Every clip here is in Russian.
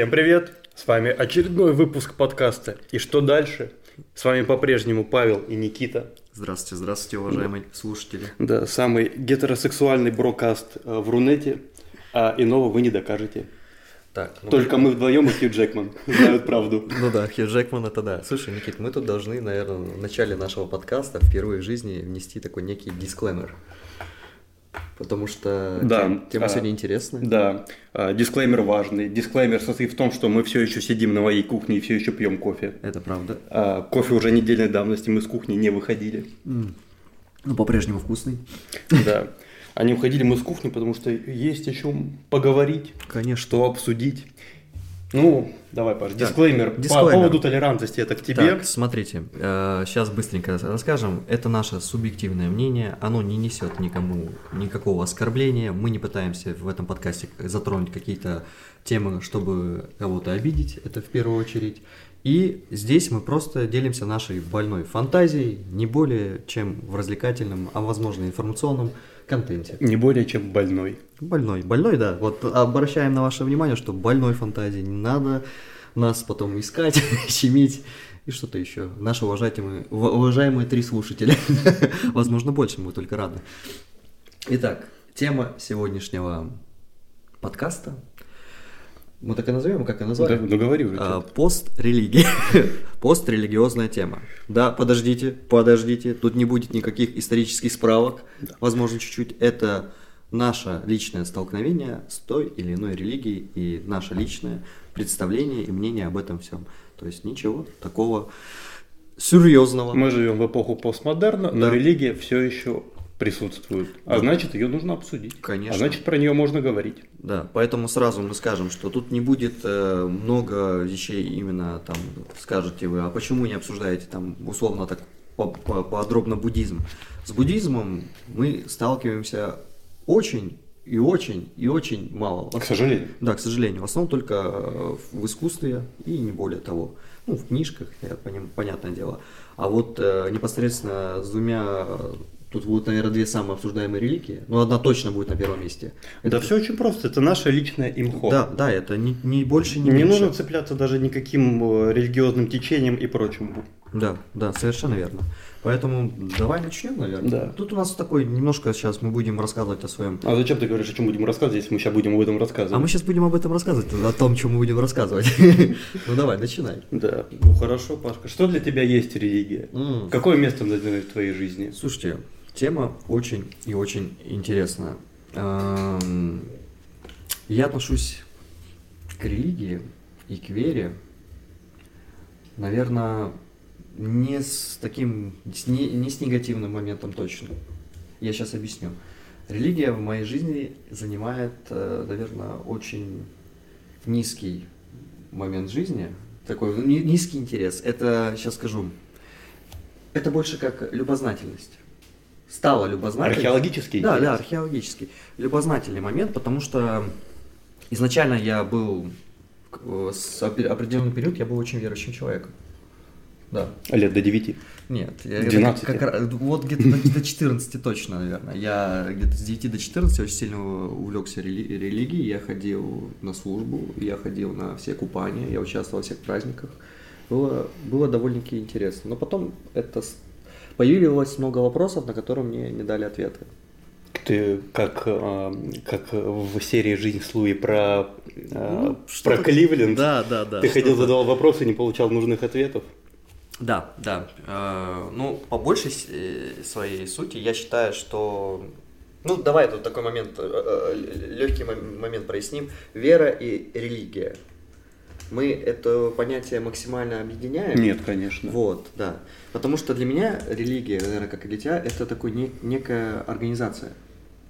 Всем привет! С вами очередной выпуск подкаста «И что дальше?». С вами по-прежнему Павел и Никита. Здравствуйте, здравствуйте, уважаемые слушатели. Да, самый гетеросексуальный брокаст э, в Рунете, а иного вы не докажете. Так, ну, Только мы вдвоем и Хью Джекман знают правду. Ну да, Хью Джекман это да. Слушай, Никит, мы тут должны, наверное, в начале нашего подкаста впервые в жизни внести такой некий дисклеймер. Потому что Да, тем- тема а, сегодня интересная. Да, а, дисклеймер важный. Дисклеймер состоит в том, что мы все еще сидим на моей кухне и все еще пьем кофе. Это правда. А, кофе уже недельной давности, мы с кухни не выходили. Ну, по-прежнему вкусный. Да. Они уходили мы с кухни, потому что есть о чем поговорить, Конечно. что обсудить. Ну, давай, Паш, Так, дисклеймер. По дисклеймер. поводу толерантности это к тебе. Так, смотрите, сейчас быстренько расскажем. Это наше субъективное мнение, оно не несет никому никакого оскорбления. Мы не пытаемся в этом подкасте затронуть какие-то темы, чтобы кого-то обидеть, это в первую очередь. И здесь мы просто делимся нашей больной фантазией, не более чем в развлекательном, а возможно информационном контенте. Не более чем больной. Больной, больной, да. Вот обращаем на ваше внимание, что больной фантазии не надо нас потом искать, щемить и что-то еще. Наши уважаемые, ува- уважаемые три слушателя. Возможно, больше, мы только рады. Итак, тема сегодняшнего подкаста. Мы так и назовем, как и Да, назвали? ну говори уже. А. Пострелигия. Пострелигиозная тема. Да, подождите, подождите. Тут не будет никаких исторических справок. Возможно, чуть-чуть. Это наше личное столкновение с той или иной религией и наше личное представление и мнение об этом всем. То есть ничего такого серьезного. Мы живем в эпоху постмодерна, но Да. религия все еще присутствует. А Да. значит, ее нужно обсудить. Конечно. А значит, про нее можно говорить. Да, поэтому сразу мы скажем, что тут не будет э, много вещей именно там, скажете вы, а почему не обсуждаете там условно так по- по- подробно буддизм? С буддизмом мы сталкиваемся очень и очень и очень мало. К сожалению. Да, к сожалению, в основном только э, в искусстве и не более того. Ну, в книжках, поним- понятное дело. А вот э, непосредственно с двумя, тут будут, наверное, две самые обсуждаемые религии, но одна точно будет на первом месте. Да все очень просто. Это наше личное имхо. Да, да, это не, не больше, не, Не меньше. нужно цепляться даже никаким э, религиозным течением и прочему. Да, да, совершенно верно. Поэтому давай начнем, наверное. Да. Тут у нас такой немножко сейчас мы будем рассказывать о своем. А зачем ты говоришь, о чем будем рассказывать, если мы сейчас будем об этом рассказывать? А мы сейчас будем об этом рассказывать, о том, чем мы будем рассказывать. Ну давай, начинай. Да, ну хорошо, Пашка. Что для тебя есть религия? Какое место она занимает в твоей жизни? Слушайте, тема очень и очень интересная. Эм, Я отношусь к религии и к вере, наверное, не с таким, не, не с негативным моментом точно. Я сейчас объясню. Религия в моей жизни занимает, э, наверное, очень низкий момент жизни, такой ну, ни- низкий интерес. Это, сейчас скажу, это больше как любознательность. Стала любознательность. Археологический Да, да, археологический. Любознательный момент, потому что изначально я был, э, с определенный период я был очень верующим человеком. Да. Лет до 9. Нет, я 12? как ра- вот где-то до, до 14 точно, наверное. Я где-то с 9 до 14 очень сильно увлекся рели- религией. Я ходил на службу, я ходил на все купания, я участвовал во всех праздниках. Было, было довольно-таки интересно. Но потом это появилось много вопросов, на которые мне не дали ответы. Ты как, э, как в серии «Жизнь с Луи» про, э, Ну, про Кливленд. Да, да, да. Ты ходил, задавал вопросы не получал нужных ответов. Да, да. Э, ну, по большей своей сути я считаю, что... Ну, давай тут такой момент, легкий момент проясним. Вера и религия. Мы это понятие максимально объединяем. Нет, конечно. Вот, да. Потому что для меня религия, наверное, как и тебя, это такой не- некая организация.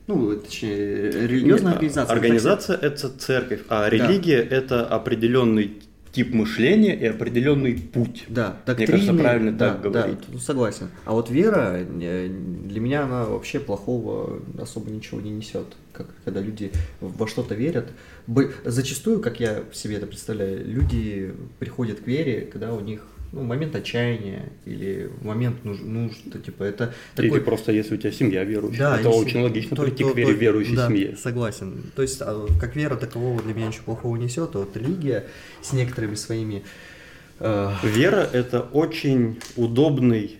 Ну, точнее, религиозная Нет, организация. Организация – это церковь, а религия – это определенный тип мышления и определенный путь. Да, Мне доктрины. кажется, правильно да, так говорить. Да, согласен. А вот вера, э, для меня она вообще плохого особо ничего не несет. Как, когда люди во что-то верят. Зачастую, как я себе это представляю, люди приходят к вере, когда у них ну, момент отчаяния или момент нуж, нужды, типа это Или просто если у тебя семья верующая, Да, это если- очень логично то- прийти то- к вере то- верующей да, семье. Согласен. То есть, а, как вера такового для меня ничего плохого несет, а вот религия с некоторыми своими э, Вера – это очень удобный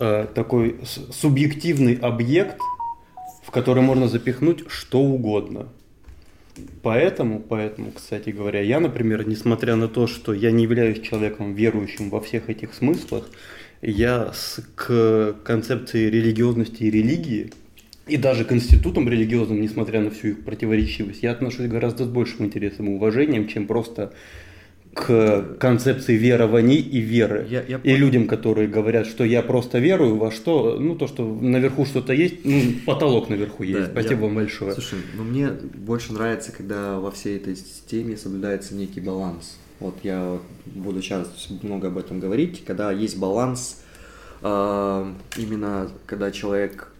э, такой субъективный объект, в который можно запихнуть что угодно. Поэтому, поэтому, кстати говоря, я, например, несмотря на то, что я не являюсь человеком верующим во всех этих смыслах, я с, к концепции религиозности и религии, и даже к институтам религиозным, несмотря на всю их противоречивость, я отношусь гораздо с большим интересом и уважением, чем просто к концепции верований и веры. Я- я и понял. людям, которые говорят, что я просто верую во что, ну то, что наверху что-то есть, ну потолок наверху есть. Да, Спасибо я- вам большое. Слушай, ну мне больше нравится, когда во всей этой системе соблюдается некий баланс. Вот я буду сейчас много об этом говорить, когда есть баланс, э, именно когда человек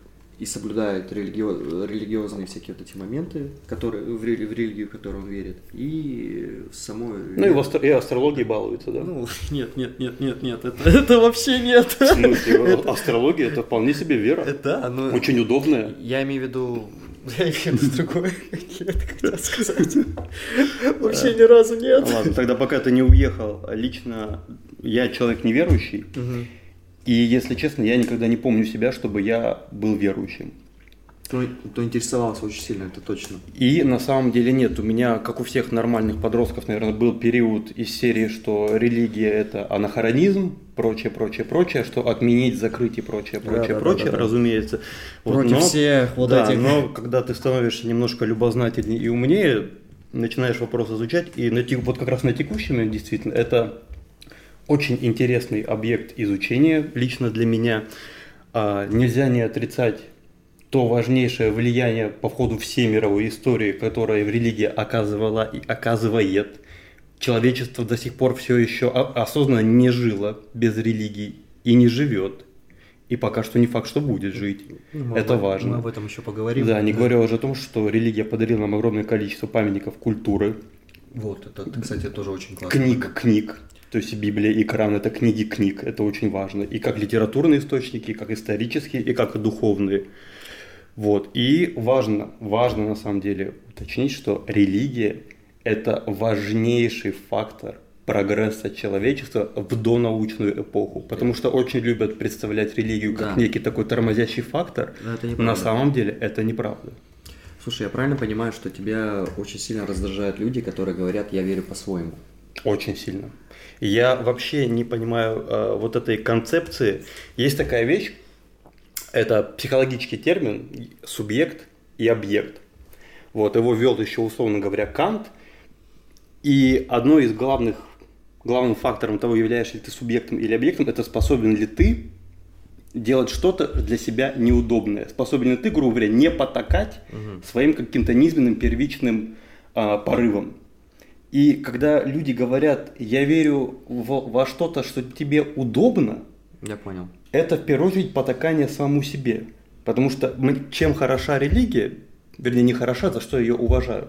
и соблюдает религио- религиозные всякие вот эти моменты, которые в, рели- в религию, в которую он верит, и в самой... Ну и, в астро- и астрологией балуются, да? Ну, нет, нет, нет, нет, нет, это, это вообще нет. В смысле, астрология это вполне себе вера. Да, но... Очень удобная. Я имею в виду... Я имею в виду другое. Я это хотел сказать. Вообще ни разу нет. Ладно, тогда пока ты не уехал, лично я человек неверующий. И если честно, я никогда не помню себя, чтобы я был верующим. Кто, кто интересовался очень сильно, это точно. И на самом деле нет, у меня, как у всех нормальных подростков, наверное, был период из серии, что религия это анахронизм, прочее, прочее, прочее, что отменить, закрыть и прочее, прочее, да, прочее, да, да. разумеется. Вот, Против но- всех вот да, этих. но когда ты становишься немножко любознательнее и умнее, начинаешь вопрос изучать, и на, вот как раз на текущий момент действительно это очень интересный объект изучения лично для меня. А, нельзя не отрицать то важнейшее влияние по ходу всей мировой истории, которое в религии оказывала и оказывает. Человечество до сих пор все еще осознанно не жило без религии и не живет. И пока что не факт, что будет жить. Ну, мы Это об- важно. Мы об этом еще поговорим. Да, не говоря уже о том, что религия подарила нам огромное количество памятников культуры, Вот, это, кстати, тоже очень классно. книг, книг. То есть Библия, и Коран – это книги книг, это очень важно. И как литературные источники, и как исторические, и как духовные. Вот. И важно, важно на самом деле уточнить, что религия – это важнейший фактор прогресса человечества в донаучную эпоху. Потому что очень любят представлять религию как Да. некий такой тормозящий фактор. На самом деле это неправда. Слушай, я правильно понимаю, что тебя очень сильно раздражают люди, которые говорят, я верю по-своему. Очень сильно. Я вообще не понимаю э, вот этой концепции. Есть такая вещь, это психологический термин субъект и объект. Вот его ввел еще условно говоря Кант. И одно из главных главным фактором того, являешься ли ты субъектом или объектом, это способен ли ты делать что-то для себя неудобное. Способен ли ты, грубо говоря, не потакать своим каким-то низменным первичным а, порывам. И когда люди говорят, я верю в- во что-то, что тебе удобно, Я понял. это в первую очередь потакание самому себе. Потому что м- чем хороша религия, вернее не хороша, за что ее уважаю,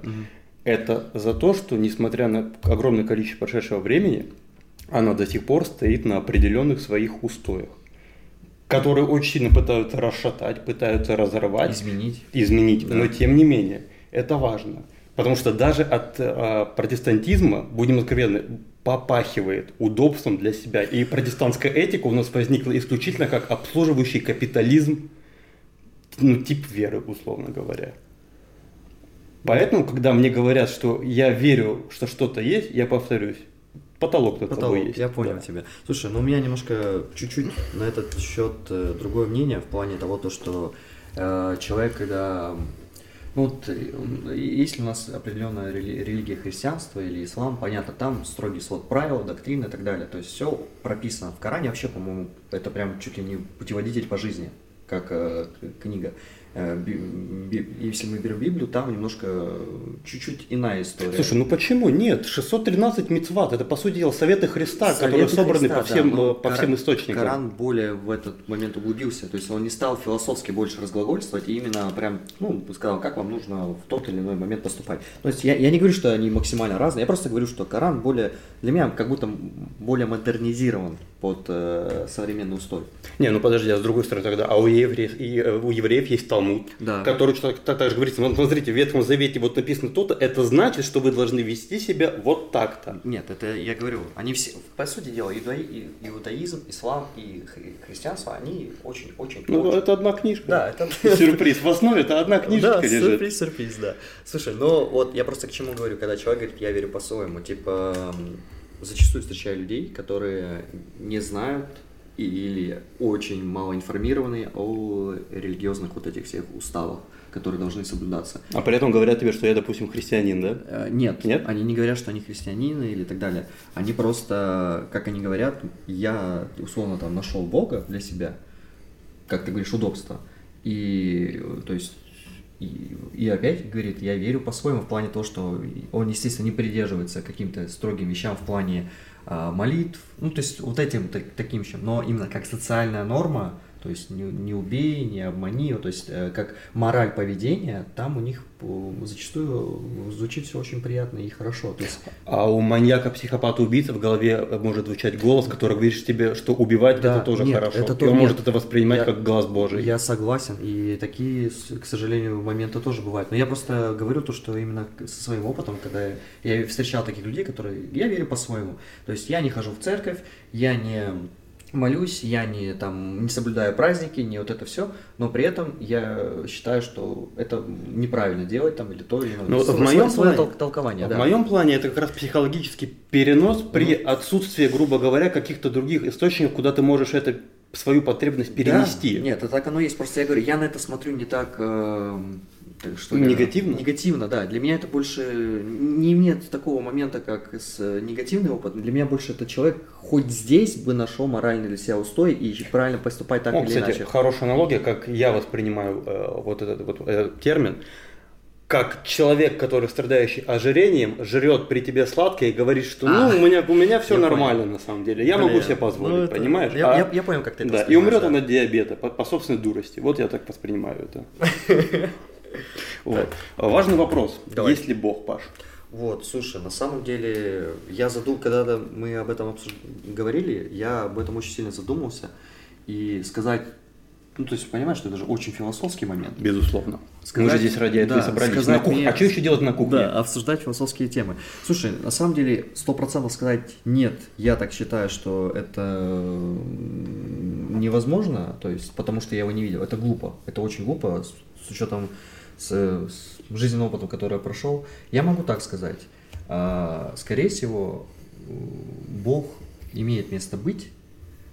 это за то, что несмотря на огромное количество прошедшего времени, она до сих пор стоит на определенных своих устоях, которые очень сильно пытаются расшатать, пытаются разорвать Изменить. изменить. Да. Но тем не менее, это важно. Потому что даже от э, протестантизма, будем откровенны, попахивает удобством для себя. И протестантская этика у нас возникла исключительно как обслуживающий капитализм, ну, тип веры, условно говоря. Поэтому, когда мне говорят, что я верю, что что-то есть, я повторюсь, потолок над Потолок, тобой есть. я понял Да. тебя. Слушай, ну у меня немножко чуть-чуть на этот счет э, другое мнение в плане того, то, что э, человек, когда ну вот, э, если у нас определенная рели- религия христианства или ислам, понятно, там строгий свод правил, доктрины и так далее. То есть все прописано. В Коране вообще, по-моему, это прям чуть ли не путеводитель по жизни, как э, книга. Э, если мы берем Библию, там немножко э, чуть-чуть иная история. Слушай, ну почему нет? 613 мецват, это по сути дела советы Христа, Советы которые собраны Христа, по всем, да, по Коран, всем источникам. Коран более в этот момент углубился, то есть он не стал философски больше разглагольствовать, и именно прям, ну, сказал, как вам нужно в тот или иной момент поступать. То есть я, я не говорю, что они максимально разные, я просто говорю, что Коран более, для меня как будто более модернизирован под э, современный устой. Не, ну подожди, а с другой стороны тогда, а у евреев, и, э, у евреев есть Талмуд, да. который так, так же говорится, ну, смотрите, в Ветхом Завете вот написано то-то, это значит, что вы должны вести себя вот так-то. Нет, это я говорю, они все, по сути дела, иудаи, иудаизм, ислам и христианство, они очень-очень... Ну, очень... это одна книжка. Да, это... Сюрприз, в основе это одна книжка Да, сюрприз, сюрприз, да. Слушай, ну вот я просто к чему говорю, когда человек говорит, я верю по-своему, типа зачастую встречаю людей, которые не знают или очень мало информированы о религиозных вот этих всех уставах, которые должны соблюдаться. А при этом говорят тебе, что я, допустим, христианин, да? Э, нет, Нет? они не говорят, что они христианины или так далее. Они просто, как они говорят, я условно там нашел Бога для себя, как ты говоришь, удобство. И, то есть, и, и опять говорит, я верю по-своему в плане того, что он, естественно, не придерживается каким-то строгим вещам в плане молитв, ну, то есть вот этим так, таким вещам, но именно как социальная норма, то есть не, не убей, не обмани, то есть э, как мораль поведения, там у них зачастую звучит все очень приятно и хорошо. То есть... А у маньяка, психопата, убийцы в голове может звучать голос, который говорит тебе, что убивать да, это тоже нет, хорошо. Это то, и он нет, может это воспринимать я, как глаз Божий. Я согласен, и такие, к сожалению, моменты тоже бывают. Но я просто говорю то, что именно со своим опытом, когда я встречал таких людей, которые я верю по-своему. То есть я не хожу в церковь, я не молюсь, я не, там, не соблюдаю праздники, не вот это все, но при этом я считаю, что это неправильно делать там или то или иное. Но в моем плане, толкование, в да. моем плане это как раз психологический перенос при mm. отсутствии, грубо говоря, каких-то других источников, куда ты можешь это свою потребность перенести. Да, нет, это так оно есть. Просто я говорю, я на это смотрю не так э, что негативно? Негативно, да. Для меня это больше не имеет такого момента, как с э, негативным опытом. Для меня больше это человек хоть здесь бы нашел моральный для себя устой и правильно поступать так ну, или кстати, иначе. хорошая аналогия, как я воспринимаю э, вот, этот, вот этот термин как человек, который страдающий ожирением, жрет при тебе сладкое и говорит, что ну, а, у меня, у меня все нормально понял. на самом деле, я Блин, могу себе позволить, ну, это, понимаешь? Я, а, я, я понял, как ты это да, И умрет да. он от диабета по, по собственной дурости. Вот я так воспринимаю это. Вот. Важный вопрос. Давай. Есть ли Бог, Паш? Вот, слушай, на самом деле, я задум, когда мы об этом обсуж... говорили, я об этом очень сильно задумался. И сказать, ну, то есть, понимаешь, что это же очень философский момент. Безусловно. Сказать, мы же здесь ради этого да, собрались. На кух... мне... А что еще делать на кухне? Да, обсуждать философские темы. Слушай, на самом деле, сто процентов сказать нет, я так считаю, что это невозможно, то есть, потому что я его не видел. Это глупо. Это очень глупо с, с учетом с, с жизненным опытом, который я прошел, я могу так сказать. А, скорее всего, Бог имеет место быть,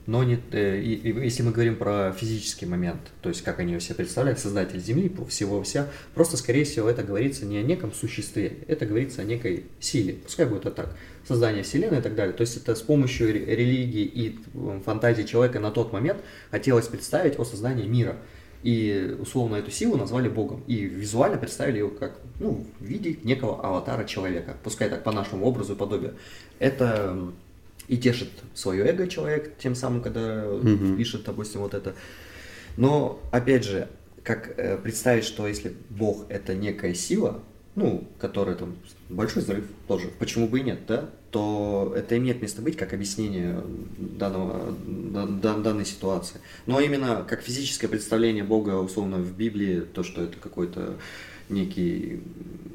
но не, э, если мы говорим про физический момент, то есть как они себе представляют, создатель Земли, всего вся, просто, скорее всего, это говорится не о неком существе, это говорится о некой силе, пускай будет это так, создание Вселенной и так далее. То есть это с помощью религии и фантазии человека на тот момент хотелось представить о создании мира. И условно эту силу назвали Богом. И визуально представили его как ну, в виде некого аватара человека. Пускай так по нашему образу и подобию. Это и тешит свое эго человек, тем самым, когда mm пишет, допустим, вот это. Но, опять же, как э, представить, что если Бог это некая сила, ну, которая там большой взрыв тоже, почему бы и нет, да, то это имеет место быть как объяснение данного, данной ситуации. Но именно как физическое представление Бога, условно, в Библии, то, что это какой-то некий,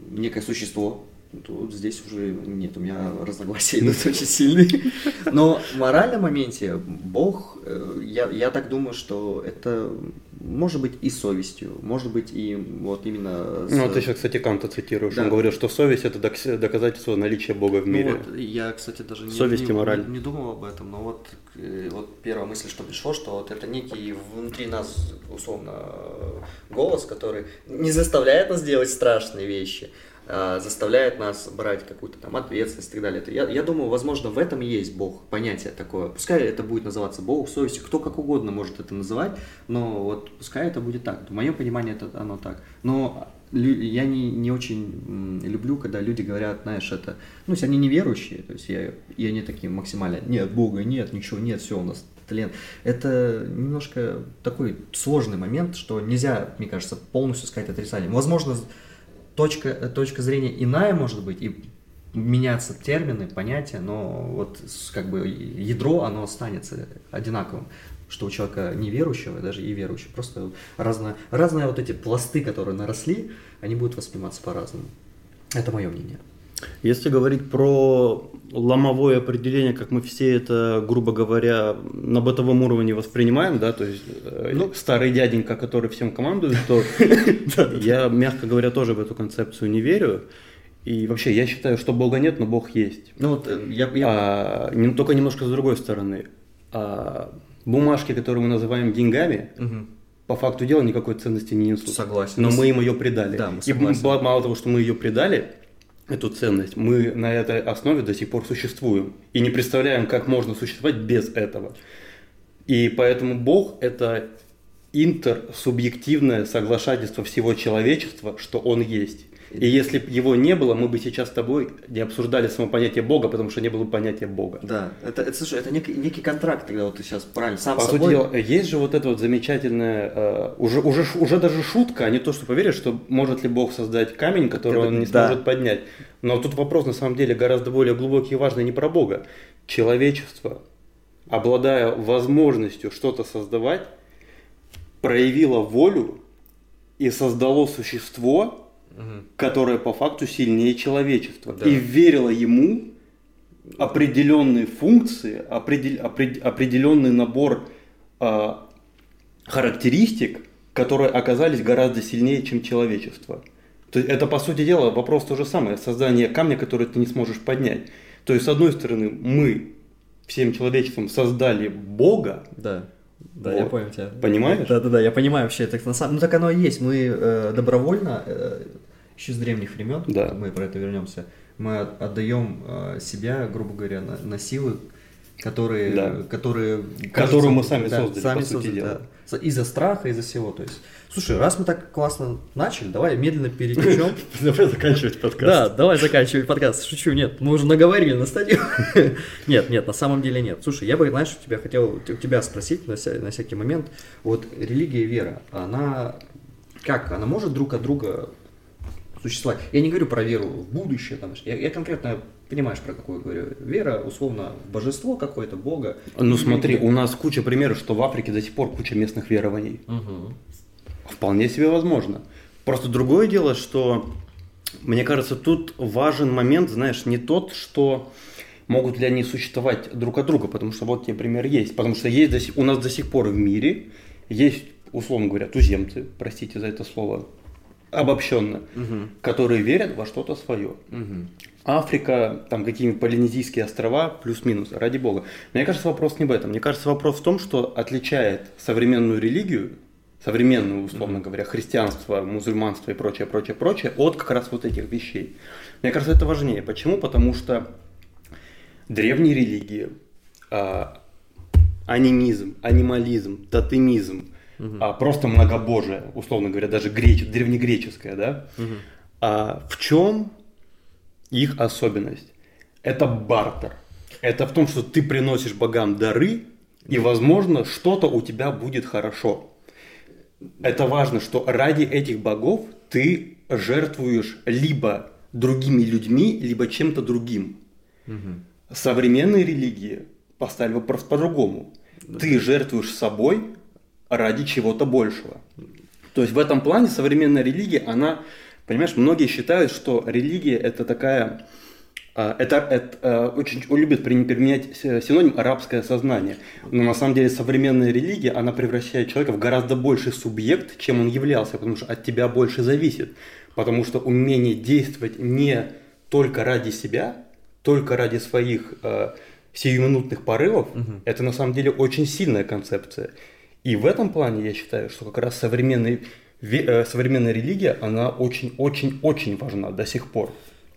некое существо, тут здесь уже нет, у меня разногласия идут очень сильные. Но в моральном моменте Бог, э, я, я так думаю, что это может быть и совестью, может быть и вот именно... С... Ну, ты сейчас, кстати, Канта цитируешь, да. он говорил, что совесть – это доказательство наличия Бога в мире. Ну, вот, я, кстати, даже не, совесть не, мораль. Не, не думал об этом, но вот, э, вот первая мысль, что пришло, что вот это некий внутри нас, условно, голос, который не заставляет нас делать страшные вещи, э, заставляет нас брать какую-то там ответственность и так далее. Я, я думаю, возможно, в этом есть Бог, понятие такое. Пускай это будет называться Бог, совесть, кто как угодно может это называть, но вот пускай это будет так. В моем понимании это оно так. Но я не, не очень люблю, когда люди говорят, знаешь, это, ну, если они неверующие, то есть я, и они такие максимально, нет, Бога нет, ничего нет, все у нас тлен. Это немножко такой сложный момент, что нельзя, мне кажется, полностью сказать отрицанием. Возможно, точка, точка зрения иная может быть, и меняться термины, понятия, но вот как бы ядро, оно останется одинаковым что у человека неверующего, даже и верующего, просто разные, разные вот эти пласты, которые наросли, они будут восприниматься по-разному. Это мое мнение. Если говорить про ломовое определение, как мы все это, грубо говоря, на бытовом уровне воспринимаем, да, то есть э, ну, старый дяденька, который всем командует, то я, мягко говоря, тоже в эту концепцию не верю. И вообще, я считаю, что Бога нет, но Бог есть. Ну вот э, я, я... А, не, только немножко с другой стороны. А, бумажки, которые мы называем деньгами, угу. по факту дела никакой ценности не несут. Согласен. Но мы им ее придали. Да, мы согласен. И мало того, что мы ее придали, эту ценность, мы на этой основе до сих пор существуем. И не представляем, как можно существовать без этого. И поэтому Бог – это интерсубъективное соглашательство всего человечества, что Он есть. И если бы его не было, мы бы сейчас с тобой не обсуждали само понятие Бога, потому что не было бы понятия Бога. Да, это, это слушай, это некий, некий контракт, когда вот ты сейчас правильно сам По собой... сути дела, есть же вот это вот замечательное, uh, уже, уже, уже даже шутка, а не то, что поверишь, что может ли Бог создать камень, который это, он не да. сможет поднять. Но тут вопрос на самом деле гораздо более глубокий и важный не про Бога. Человечество, обладая возможностью что-то создавать, проявило волю и создало существо, угу. которая по факту сильнее человечества. Да. И верила ему определенные функции, определ, определенный набор э, характеристик, которые оказались гораздо сильнее, чем человечество. То есть это, по сути дела, вопрос то же самое. Создание камня, который ты не сможешь поднять. То есть, с одной стороны, мы всем человечеством создали Бога, да. Да, вот. я понял тебя. Понимаешь? Да, да, да, я понимаю вообще. Так, на самом... Ну так оно и есть. Мы э, добровольно, э, еще с древних времен, да. мы про это вернемся, мы отдаем э, себя, грубо говоря, на, на силы, которые, да. которые, которую мы сами да, создали, сами по сути создали, дела. Да. Из-за страха, из-за всего. То есть, слушай, раз мы так классно начали, давай медленно перетечем. Давай заканчивать подкаст. Да, давай заканчивать подкаст. Шучу, нет, мы уже наговорили на стадию. Нет, нет, на самом деле нет. Слушай, я бы, знаешь, тебя хотел у тебя спросить на, на всякий момент. Вот религия и вера, она как, она может друг от друга существовать. Я не говорю про веру в будущее, там, я, я конкретно понимаешь, про какую говорю. Вера, условно, в божество какое-то, Бога. Ну смотри, у нас куча примеров, что в Африке до сих пор куча местных верований. Угу. Вполне себе возможно. Просто другое дело, что мне кажется, тут важен момент, знаешь, не тот, что могут ли они существовать друг от друга, потому что вот тебе пример есть. Потому что есть до сих, у нас до сих пор в мире есть, условно говоря, туземцы, простите за это слово, обобщенно, угу. которые верят во что-то свое. Угу. Африка, там какие-нибудь полинезийские острова, плюс-минус, ради бога. Мне кажется, вопрос не в этом. Мне кажется, вопрос в том, что отличает современную религию, современную, условно говоря, христианство, мусульманство и прочее, прочее, прочее, от как раз вот этих вещей. Мне кажется, это важнее. Почему? Потому что древние религии, а, анимизм, анимализм, тотемизм, угу. а просто многобожие, условно говоря, даже греч, древнегреческое, да? Угу. А в чем их особенность? Это бартер. Это в том, что ты приносишь богам дары, и, возможно, что-то у тебя будет хорошо. Это важно, что ради этих богов ты жертвуешь либо другими людьми, либо чем-то другим. Угу. Современные религии поставили вопрос по-другому. Да. Ты жертвуешь собой ради чего-то большего. То есть в этом плане современная религия, она, понимаешь, многие считают, что религия это такая, а, это, это а, очень любят применять синоним арабское сознание. Но на самом деле современная религия, она превращает человека в гораздо больший субъект, чем он являлся, потому что от тебя больше зависит. Потому что умение действовать не только ради себя, только ради своих э, сиюминутных порывов, угу. это на самом деле очень сильная концепция. И в этом плане я считаю, что как раз современные ве- современная религия, она очень-очень-очень важна до сих пор.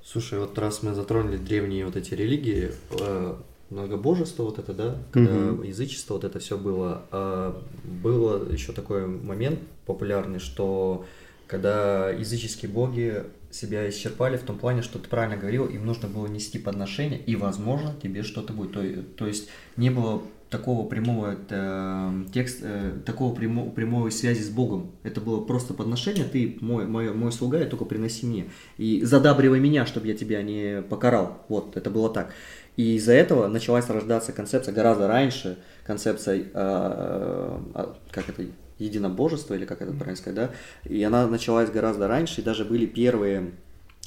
Слушай, вот раз мы затронули древние вот эти религии, э, многобожество вот это, да, когда угу. язычество вот это все было, э, было еще такой момент популярный, что когда языческие боги себя исчерпали в том плане, что ты правильно говорил, им нужно было нести подношение, и, возможно, тебе что-то будет. То, то есть не было такого прямого э, текст, э, такого прямо, прямой связи с Богом. Это было просто подношение, ты мой, мой, мой слуга, и только приноси мне. И задабривай меня, чтобы я тебя не покарал. Вот, это было так. И из-за этого началась рождаться концепция гораздо раньше, концепция, э, э, как это, единобожества, или как это правильно сказать, да, и она началась гораздо раньше, и даже были первые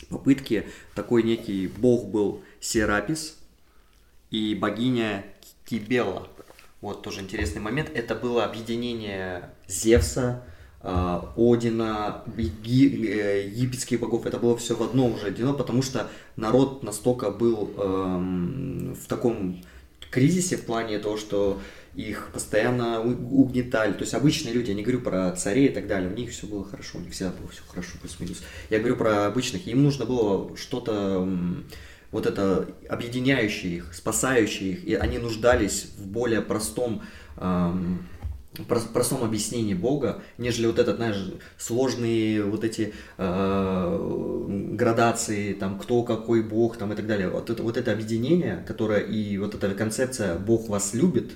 попытки, такой некий бог был Серапис и богиня Кибела. Вот тоже интересный момент. Это было объединение Зевса, э, Одина, э, египетских богов. Это было все в одном уже одно, потому что народ настолько был эм, в таком кризисе в плане того, что их постоянно угнетали. То есть обычные люди, я не говорю про царей и так далее, у них все было хорошо, у них всегда было все хорошо, плюс-минус. Я говорю про обычных, им нужно было что-то вот это объединяющее их, спасающее их, и они нуждались в более простом эм, простом объяснении Бога, нежели вот этот, знаешь, сложные вот эти э, градации, там, кто какой Бог, там, и так далее. Вот это, вот это объединение, которое и вот эта концепция «Бог вас любит»,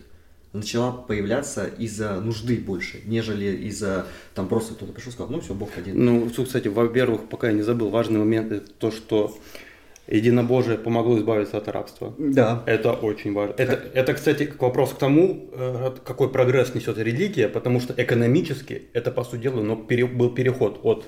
начала появляться из-за нужды больше, нежели из-за, там, просто кто-то пришел и сказал, ну, все, Бог один. Ну, кстати, во-первых, пока я не забыл, важный момент, это то, что единобожие помогло избавиться от рабства. Да. Это очень важно. Это, это, кстати, к вопросу к тому, э, какой прогресс несет религия, потому что экономически это, по сути дела, но пере, был переход от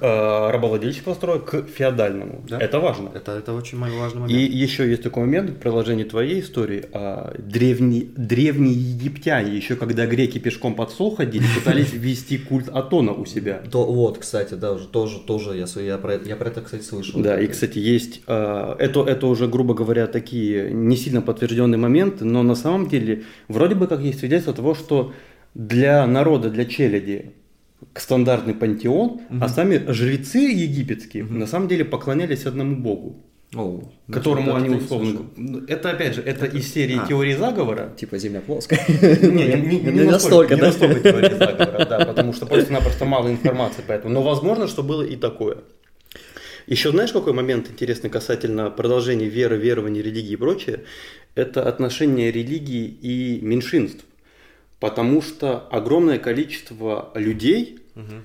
э, рабовладельческого строя к феодальному. Да. Это важно. Это, это очень важный момент. И еще есть такой момент в продолжении твоей истории. А, древние, древние египтяне, еще когда греки пешком под сол ходили, пытались ввести культ Атона у себя. То, вот, кстати, да, тоже, тоже я, я, про, я про это, кстати, слышал. Да, и, кстати, есть, а, это, это уже, грубо говоря, такие не сильно подтвержденные моменты, но на самом деле вроде бы как есть свидетельство того, что для народа, для челяди стандартный пантеон, угу. а сами жрецы египетские угу. на самом деле поклонялись одному богу. О, которому они условно... Это, опять же, это из серии а, теории заговора. Типа Земля плоская. Не настолько, Не настолько теории заговора, да, потому что просто-напросто мало информации поэтому. Но возможно, что было и такое. Еще знаешь, какой момент интересный касательно продолжения веры, верований, религии и прочее? Это отношение религии и меньшинств. Потому что огромное количество людей угу.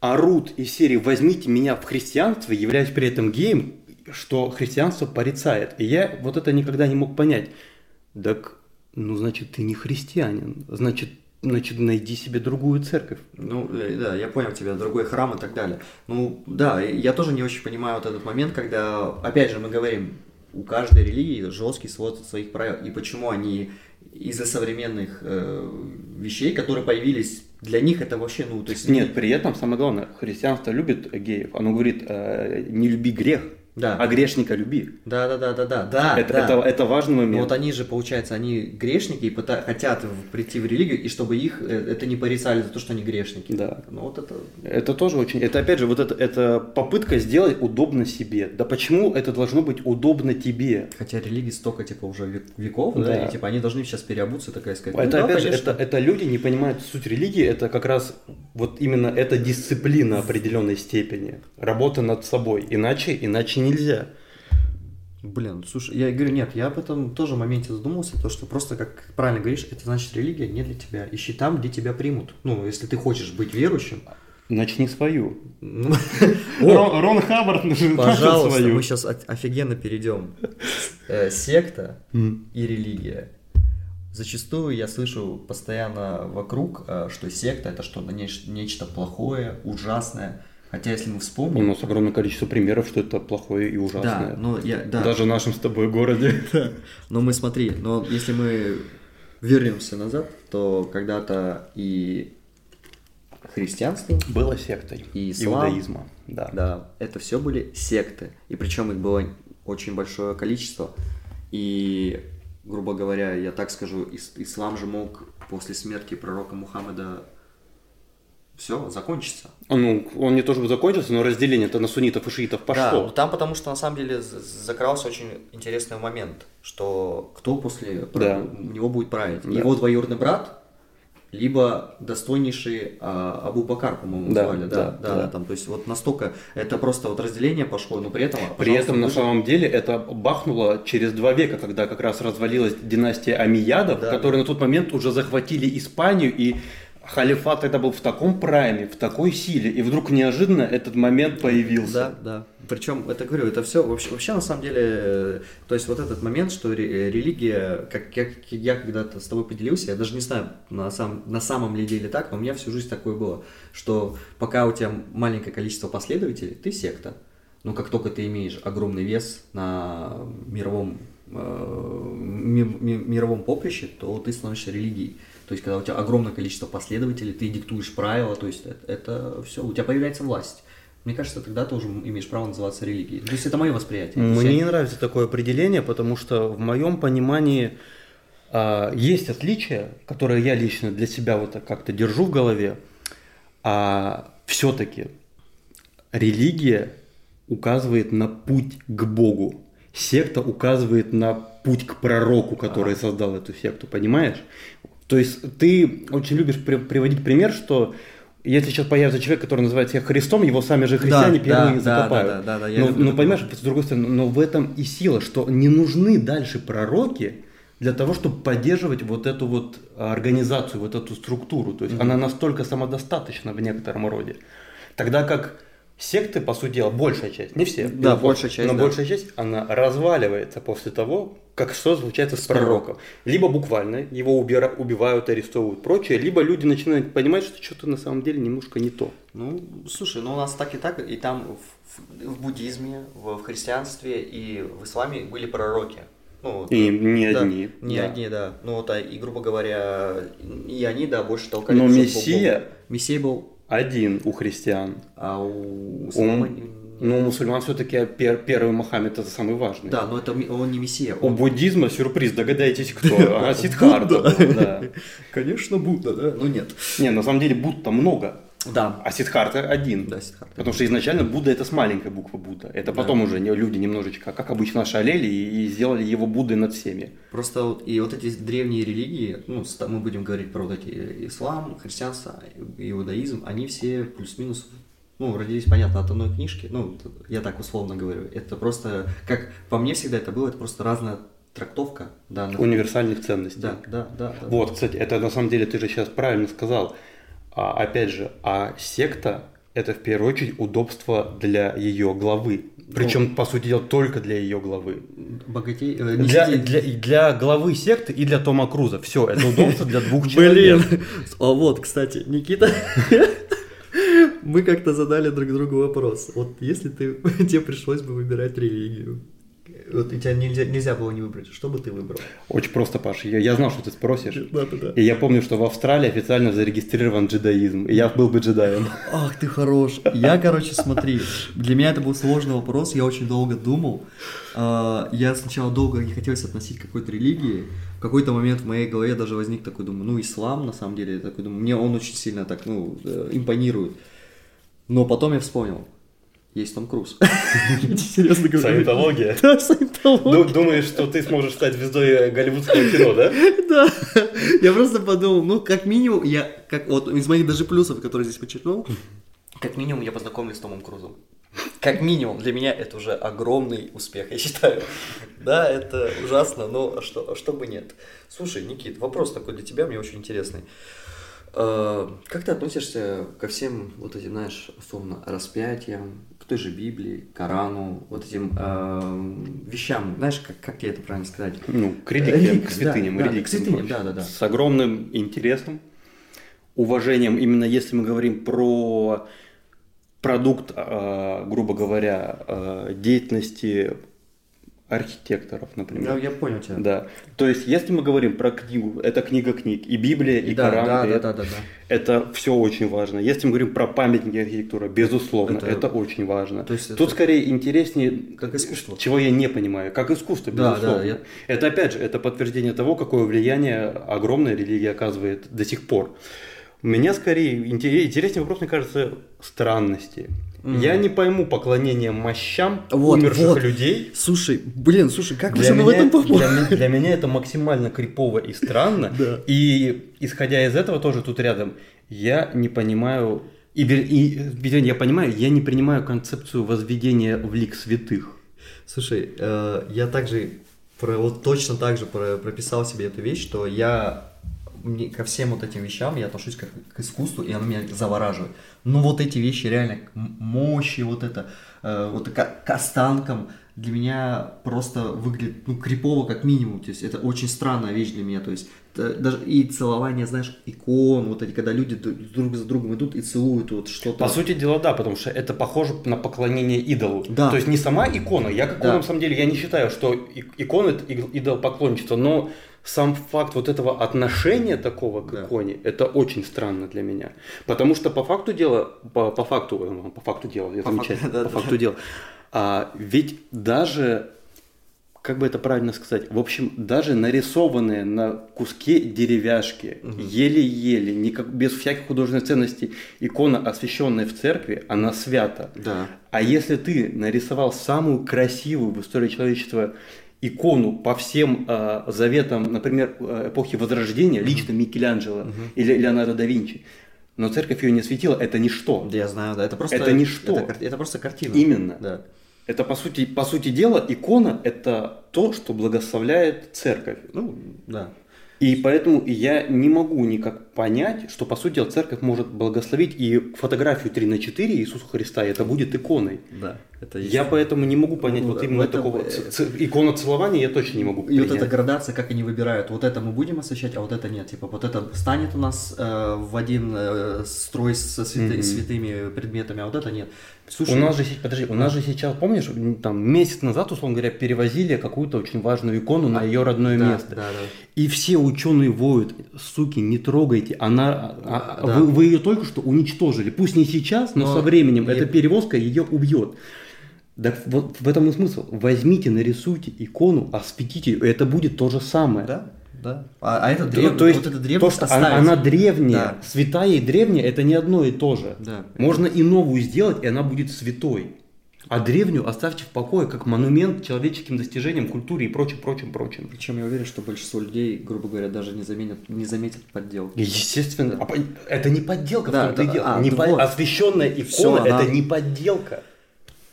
орут из серии «возьмите меня в христианство», являясь при этом геем, что христианство порицает. И я вот это никогда не мог понять. Так, ну, значит, ты не христианин. Значит, значит, найди себе другую церковь. Ну, э, да, я понял тебя, другой храм и так далее. Ну, да, я тоже не очень понимаю вот этот момент, когда, опять же, мы говорим, у каждой религии жесткий свод своих правил. И почему они из-за современных э, вещей, которые появились для них это вообще, ну, то есть... Нет, при этом, самое главное, христианство любит геев. Оно говорит, э, не люби грех, да. А грешника люби. Да, да, да, да, да, да. Это, да. это, это важный момент. Но вот они же, получается, они грешники и пыта- хотят прийти в религию, и чтобы их э, это не порицали за то, что они грешники. Да. Ну вот это. Это тоже очень. Это опять же вот это, это попытка сделать удобно себе. Да почему это должно быть удобно тебе? Хотя религии столько типа уже веков, да, да и типа они должны сейчас переобуться, такая сказать. Это ну, опять да, же, это, это люди не понимают суть религии, это как раз вот именно эта дисциплина определенной степени, работа над собой. Иначе, иначе нельзя. Блин, слушай, я говорю, нет, я об этом тоже моменте задумался, то, что просто, как правильно говоришь, это значит религия не для тебя. Ищи там, где тебя примут. Ну, если ты хочешь быть верующим. Начни свою. Ну, Рон Хаббард Пожалуйста, свою. мы сейчас офигенно перейдем. Э, секта и религия. Зачастую я слышу постоянно вокруг, э, что секта это что-то нечто плохое, ужасное. Хотя, если мы вспомним... У нас огромное количество примеров, что это плохое и ужасное. Да, но я... Да. Даже в нашем с тобой городе. Но мы смотри, но если мы вернемся назад, то когда-то и христианство было сектой и ислам, иудаизма, да. Да, это все были секты, и причем их было очень большое количество. И, грубо говоря, я так скажу, ислам же мог после смерти пророка Мухаммеда все, закончится. Ну, он не то чтобы закончился, но разделение-то на суннитов и шиитов пошло. Да, ну там потому что на самом деле закрался очень интересный момент, что кто после Да. у него будет править. Да. Его двоюродный брат, либо достойнейший а, Абу Бакар, по-моему, Да, звали, да, да, да, да. там, то есть вот настолько это просто вот разделение пошло, но при этом При этом на вы же- самом деле это бахнуло через два века, когда как раз развалилась династия Амиядов, Да. которые на тот момент уже захватили Испанию, и халифат тогда был в таком прайме, в такой силе, и вдруг неожиданно этот момент появился. Да, да. Причем, это говорю, это все вообще, вообще на самом деле, э, то есть вот этот момент, что э, религия, как как я когда-то с тобой поделился, я даже не знаю, на, сам, на самом ли деле так, но у меня всю жизнь такое было, что пока у тебя маленькое количество последователей, ты секта. Но как только ты имеешь огромный вес на мировом, э, ми- ми- мировом поприще, то ты становишься религией. То есть, когда у тебя огромное количество последователей, ты диктуешь правила, то есть это, все, у тебя появляется власть. Мне кажется, тогда ты уже имеешь право называться религией. То есть это мое восприятие. Есть Мне не нравится такое определение, потому что в моем понимании а, есть отличия, которые я лично для себя вот так как-то держу в голове, а все-таки религия указывает на путь к Богу, секта указывает на путь к пророку, который создал эту секту, понимаешь? То есть ты очень любишь при- приводить пример, что если сейчас появится человек, который называет себя Христом, его сами же христиане Да, первые да, да, закопают. да, да, да, я но, люблю но понимаешь, с другой стороны, но в этом и сила, что не нужны дальше пророки для того, чтобы поддерживать вот эту вот организацию, вот эту структуру. То есть она настолько самодостаточна в некотором роде. Тогда как секты, по сути дела, большая часть, не все, Да, безусловно, большая часть, но да. большая часть, она разваливается после того, как что случается с пророком. Либо буквально его убира- убивают, арестовывают, прочее, либо люди начинают понимать, что что-то на самом деле немножко не то. Ну, слушай, ну у нас так и так, и там в, в- буддизме, в, в христианстве и в исламе были пророки. Ну, И не да, одни. Не да. одни, да. Ну, вот, а, и, грубо говоря, и они, да, больше толкали. Но Мессия- Богу. Мессия был, Один у христиан. а у... У, не- ну, у мусульман все-таки первый Мухаммед это самый важный. Да, но это он не Мессия. У он- буддизма сюрприз, догадайтесь кто. А. Конечно, Будда, да? Ну, нет. Не, на самом деле Будда много, Да. а Сиддхарта один. Да, Сиддхарта. Потому что изначально Будда это с маленькой буквы Будда. Это потом уже не- люди немножечко, как обычно, шалели и, сделали его Буддой над всеми. Просто вот, и вот эти древние религии, ну, мы будем говорить про вот эти ислам, христианство, иудаизм, они все плюс-минус, ну, родились, понятно, от одной книжки, ну, я так условно говорю. Это просто, как по мне всегда это было, это просто разная трактовка данных. Универсальных ценностей. Да, да, да. да. Вот, кстати, это на самом деле ты же сейчас правильно сказал. А, опять же, а секта это в первую очередь удобство для ее главы. Причем, по сути дела, только для ее главы. Богатей... э, Для, для, для главы секты и для Тома Круза. Все, это удобство для двух человек. Блин. А вот, кстати, Никита, мы как-то задали друг другу вопрос. Вот если ты, тебе пришлось бы выбирать религию, вот и тебя нельзя, нельзя было не выбрать, что бы ты выбрал? Очень просто, Паша. Я, я знал, что ты спросишь. Да, да, да. И я помню, что в Австралии официально зарегистрирован джедаизм. И я был бы джедаем. Ах, ты хорош. Я, короче, смотри, для меня это был сложный вопрос, я очень долго думал. А, Я сначала долго не хотелось относить к какой-то религии. В какой-то момент в моей голове даже возник такой, думаю, ну, ислам, на самом деле, я такой думаю, мне он очень сильно так, ну, э, импонирует. Но потом я вспомнил, есть Том Круз. Серьезно говорю. Саентология. Да, саентология. Ду- Думаешь, что ты сможешь стать звездой голливудского кино, да? Да, я просто подумал, ну, как минимум, я, как вот из моих даже плюсов, которые здесь подчеркнул, как минимум я познакомлюсь с Томом Крузом. Как минимум, для меня это уже огромный успех, я считаю. Да, это ужасно, но а что, а что бы нет. Слушай, Никит, вопрос такой для тебя, мне очень интересный. Э, Как ты относишься ко всем вот этим, знаешь, условно, распятиям, той же Библии, Корану, вот этим э, вещам, знаешь, как, как тебе это правильно сказать? Ну, к религиям, Релик- к святыням. да, да, реликвиям, к святыням, да, да, да. С огромным интересом, уважением, именно если мы говорим про продукт, а, грубо говоря, а, деятельности архитекторов, например. Ну, я понял тебя. Да. То есть, если мы говорим про книгу, это книга книг, и Библия, и да, Коран, да, и да, это, да, да, да. это все очень важно. Если мы говорим про памятники архитектуры, безусловно, Это- это, очень важно. То есть Тут это- скорее интереснее, Как искусство. чего я не понимаю, как искусство, Да, безусловно. да, я- Это опять же, это подтверждение того, какое влияние огромная религия оказывает до сих пор. Меня скорее интерес- интереснее вопрос, мне кажется, странности. Мгм. Я не пойму поклонение мощам Вот, умерших вот. людей. Слушай, блин, слушай, как вы Для со мной в меня, этом для, попали? ме- для меня это максимально крипово и странно. Да. И исходя из этого тоже тут рядом, я не понимаю, и, и, вернее, я понимаю, я не принимаю концепцию возведения в лик святых. Слушай, э, я также про, вот точно так же про- прописал себе эту вещь, что я мне- ко всем вот этим вещам я отношусь как к искусству, и оно меня завораживает. Но вот эти вещи реально мощи, вот это, э, вот к, к останкам для меня просто выглядит ну крипово как минимум. То есть это очень странная вещь для меня. То есть т- даже и целование, знаешь, икон, вот эти, когда люди друг за другом идут и целуют вот что-то. По сути дела, да, потому что это похоже на поклонение идолу. Да. То есть не сама икона. Я как Да. на самом деле, я не считаю, что икона это ид- идол поклонничество, но сам факт вот этого отношения такого к Да. иконе, это очень странно для меня. Потому что по факту дела, по, по факту, э, по факту дела, я По факту, да, по да. факту дела. А, ведь даже как бы это правильно сказать, в общем, даже нарисованные на куске деревяшки, еле-еле, никак, без всяких художественных ценностей, икона, освященная в церкви, она свята. Да. А если ты нарисовал самую красивую в истории человечества икону по всем э, заветам, например, э, эпохи Возрождения, лично Микеланджело или Леонардо да Винчи, но церковь ее не светила, это ничто. Я знаю, да, это просто... Это ничто. Это, это просто картина. Именно. Да. Это по сути, по сути дела икона это то, что благословляет церковь. Ну, да. И поэтому я не могу никак понять, что по сути церковь может благословить и фотографию 3 на 4 Иисуса Христа, и это будет иконой. Да. Это есть. Я поэтому не могу понять Ну, вот именно этом, такого э, ц- икона целования я точно не могу И принять. вот эта градация, как они выбирают, вот это мы будем освещать, а вот это нет. Типа вот это станет у нас э, в один э, строй со святы- Мгм. святыми предметами, а вот это нет. Слушай, У нас же, подожди, у нас же сейчас, помнишь, там месяц назад, условно говоря, перевозили какую-то очень важную икону на ее родное А, да, место. Да, да. И все ученые воют, суки, не трогайте, она, а- а- Да. вы, вы ее только что уничтожили. Пусть не сейчас, но, Но со временем я- эта перевозка ее убьет. Так вот в этом и смысл. Возьмите, нарисуйте икону, осветите ее, и это будет то же самое. Да, да. А, а это древнее, то есть, вот это то, древность что она, оставить. она древняя, Да. святая и древняя, это не одно и то же. Да. Можно и новую сделать, и она будет святой. А древнюю оставьте в покое, как монумент человеческим достижениям, культуре и прочим, прочим, прочим. Причем я уверен, что большинство людей, грубо говоря, даже не заметят, не заметят подделки. Естественно, Да. а это не подделка Да, в том-то и да, дело. а, Не ну по- вот. Освященная икона это она- не подделка.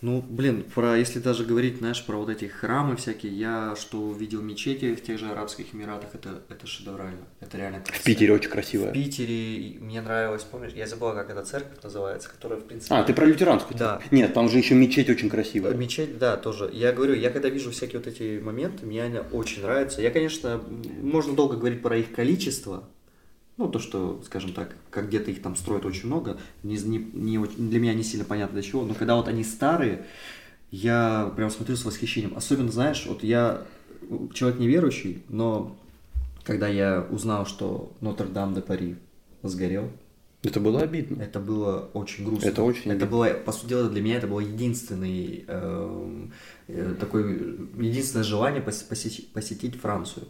Ну, блин, про, если даже говорить, знаешь, про вот эти храмы всякие, я что видел мечети в тех же Арабских Эмиратах, это, это шедеврально. Это реально В Питере очень красиво. В Питере мне нравилось, помнишь, я забыла, как эта церковь называется, которая, в принципе... А, ты про лютеранскую? Да. Нет, там же еще мечеть очень красивая. Мечеть, да, тоже. Я говорю, я когда вижу всякие вот эти моменты, мне они очень нравятся. Я, конечно, можно долго говорить про их количество, ну, то, что, скажем так, как где-то их там строят очень много, не, не, не для меня не сильно понятно для чего, но когда вот они старые, я прям смотрю с восхищением. Особенно, знаешь, вот я человек неверующий, но когда я узнал, что Нотр-Дам де Пари сгорел, Это было обидно. это было очень грустно. Это очень Это обидно. было, по сути дела, для меня это было единственный эм, э, такой единственное желание пос- посетить, посетить Францию.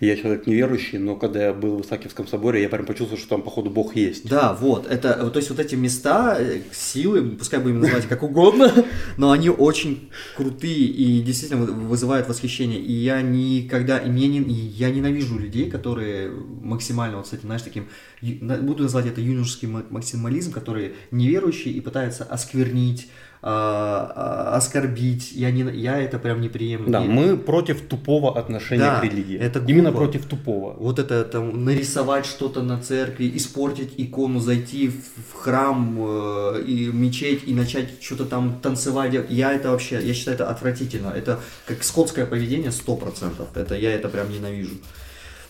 Я человек неверующий, но когда я был в Исаакиевском соборе, я прям почувствовал, что там, походу, Бог есть. Да, вот, это, то есть вот эти места, э, силы, пускай будем называть как угодно, но они очень крутые и действительно вы- вызывают восхищение. И я никогда, и мне не, я ненавижу людей, которые максимально, вот, кстати, знаешь, таким, буду называть это юношеский ма- максимализм, которые неверующие и пытаются осквернить, оскорбить. Я, не, я это прям не приемлю. Да, мы против тупого отношения Да, к религии. это Именно глупо. против тупого. Вот это там нарисовать что-то на церкви, испортить икону, зайти в, в храм э, и мечеть и начать что-то там танцевать. Я это вообще, я считаю это отвратительно. Это как скотское поведение 100%. Это я это прям ненавижу.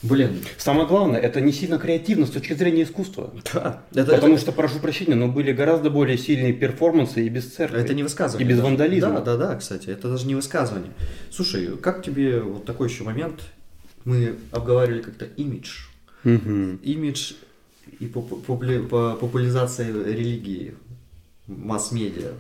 Блин, Самое главное, это не сильно креативно с точки зрения искусства. да. Это, Потому это- что, прошу прощения, но были гораздо более сильные перформансы и без церкви. это не высказывание. И без даже. вандализма. Да, да, да, кстати, это даже не высказывание. Слушай, как тебе вот такой еще момент? Мы обговаривали как-то имидж. Мгм. имидж и поп- популя- по- популяризация религии, масс-медиа.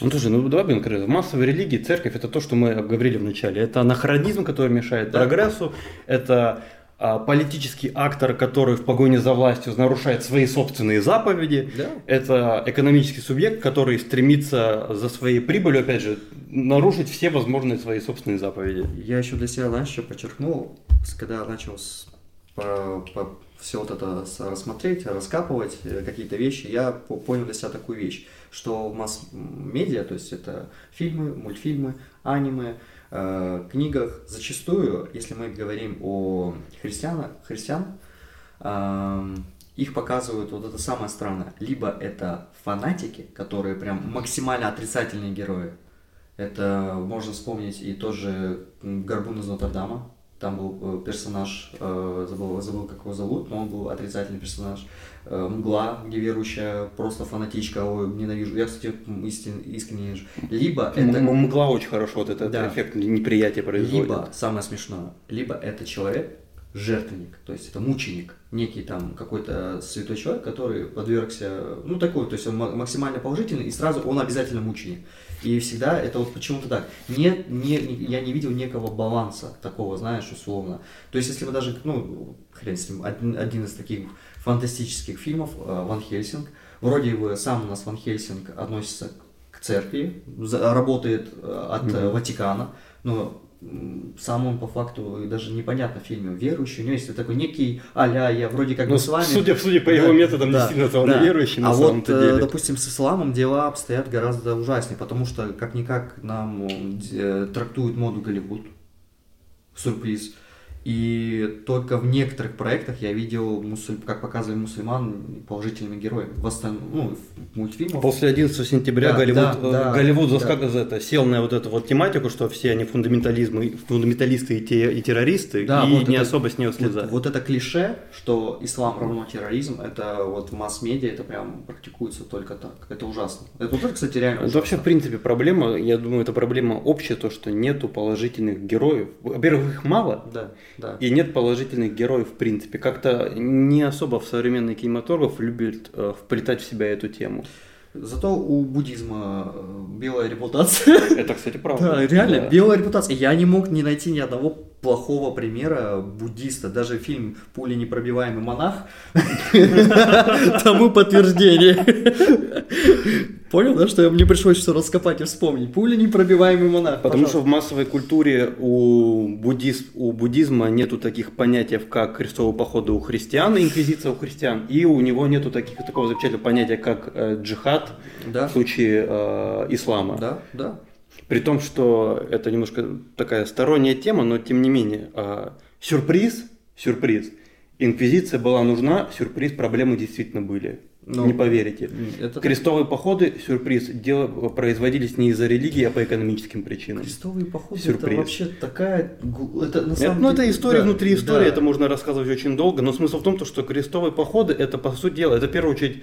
Ну, слушай, ну давай, блин, короче, в массовой религии церковь это то, что мы обговорили в начале. Это анахронизм, который мешает Да. прогрессу, это политический актор, который в погоне за властью нарушает свои собственные заповеди. Да. Это экономический субъект, который стремится за своей прибылью, опять же, нарушить все возможные свои собственные заповеди. Я еще для себя, еще подчеркнул, когда начал с- по, все вот это с- смотреть, раскапывать э, какие-то вещи, я по- понял для себя такую вещь, что масс-медиа, то есть это фильмы, мультфильмы, аниме, книгах, зачастую, если мы говорим о христианах, христиан, эм, их показывают вот это самое странное. Либо это фанатики, которые прям максимально отрицательные герои. Это можно вспомнить и тоже Горбун из Нотр-Дама. Там был э, персонаж, э, забыл, забыл, как его зовут, но он был отрицательный персонаж. Э, Мгла, где верующая просто фанатичка, ой, ненавижу. Я, кстати, истин- искренне ненавижу. Либо это... Мгла очень хорошо вот этот Да. эффект неприятия производит. Либо, самое смешное, либо это человек, жертвенник, то есть это мученик, некий там какой-то святой человек, который подвергся, ну такой, то есть он ма- максимально положительный, и сразу он обязательно мученик. И всегда это вот почему-то так. Нет, не, я не видел некого баланса такого, знаешь, условно. То есть если мы даже, ну, хрен с ним, один, один из таких фантастических фильмов, э, Ван Хельсинг, вроде бы сам у нас Ван Хельсинг относится к церкви, работает э, от Мгм. Ватикана, но сам он по факту даже непонятно в фильме верующий, у него есть такой некий а-ля, я вроде как Ну, бы с вами. судя, судя по Да, его методам, да, действительно, он да. верующий на а самом-то вот, э, деле. допустим, с исламом дела обстоят гораздо ужаснее, потому что как-никак нам э, трактуют моду Голливуд, сюрприз. И только в некоторых проектах я видел, мусуль- как показывали мусульман положительными героями. В остальном, ну, в мультфильмах. После 11 сентября Да, Голливуд, да, э, да, Голливуд да. заскак- за это, сел на вот эту вот тематику, что все они фундаментализмы, фундаменталисты и, те- и террористы, Да, и вот не это- особо с нее Вот, слезали. вот это клише, что ислам равно терроризм, это вот в масс-медиа это прям практикуется только так. Это ужасно. Это вот это, кстати, реально Это ужасно. вообще, в принципе, проблема, я думаю, это проблема общая, то, что нету положительных героев. Во-первых, их мало, Да, да. и нет положительных героев, в принципе. Как-то не особо в современный кинематограф любят э, вплетать в себя эту тему. Зато у буддизма э, белая репутация. Это, кстати, правда. Да, реально, Да. белая репутация. Я не мог не найти ни одного плохого примера буддиста. Даже фильм «Пули непробиваемый монах» тому подтверждение. Понял, да, что мне пришлось все раскопать и вспомнить. «Пули непробиваемый монах». Потому что в массовой культуре у, буддист, у буддизма нету таких понятий, как крестовые походы у христиан, и инквизиция у христиан, и у него нету таких, такого замечательного понятия, как э, джихад Да, в случае э, ислама. да, да. При том, что это немножко такая сторонняя тема, но тем не менее, э, сюрприз, сюрприз, инквизиция была нужна, сюрприз, проблемы действительно были. Ну, не поверите. Это Крестовые походы, сюрприз, дело производились не из-за религии, а по экономическим причинам. Крестовые походы Сюрприз. это вообще такая... Это на Это, самом ну, это деле- история да, внутри истории, да. это можно рассказывать очень долго, но смысл в том, то, что крестовые походы, это, по сути дела, это в первую очередь,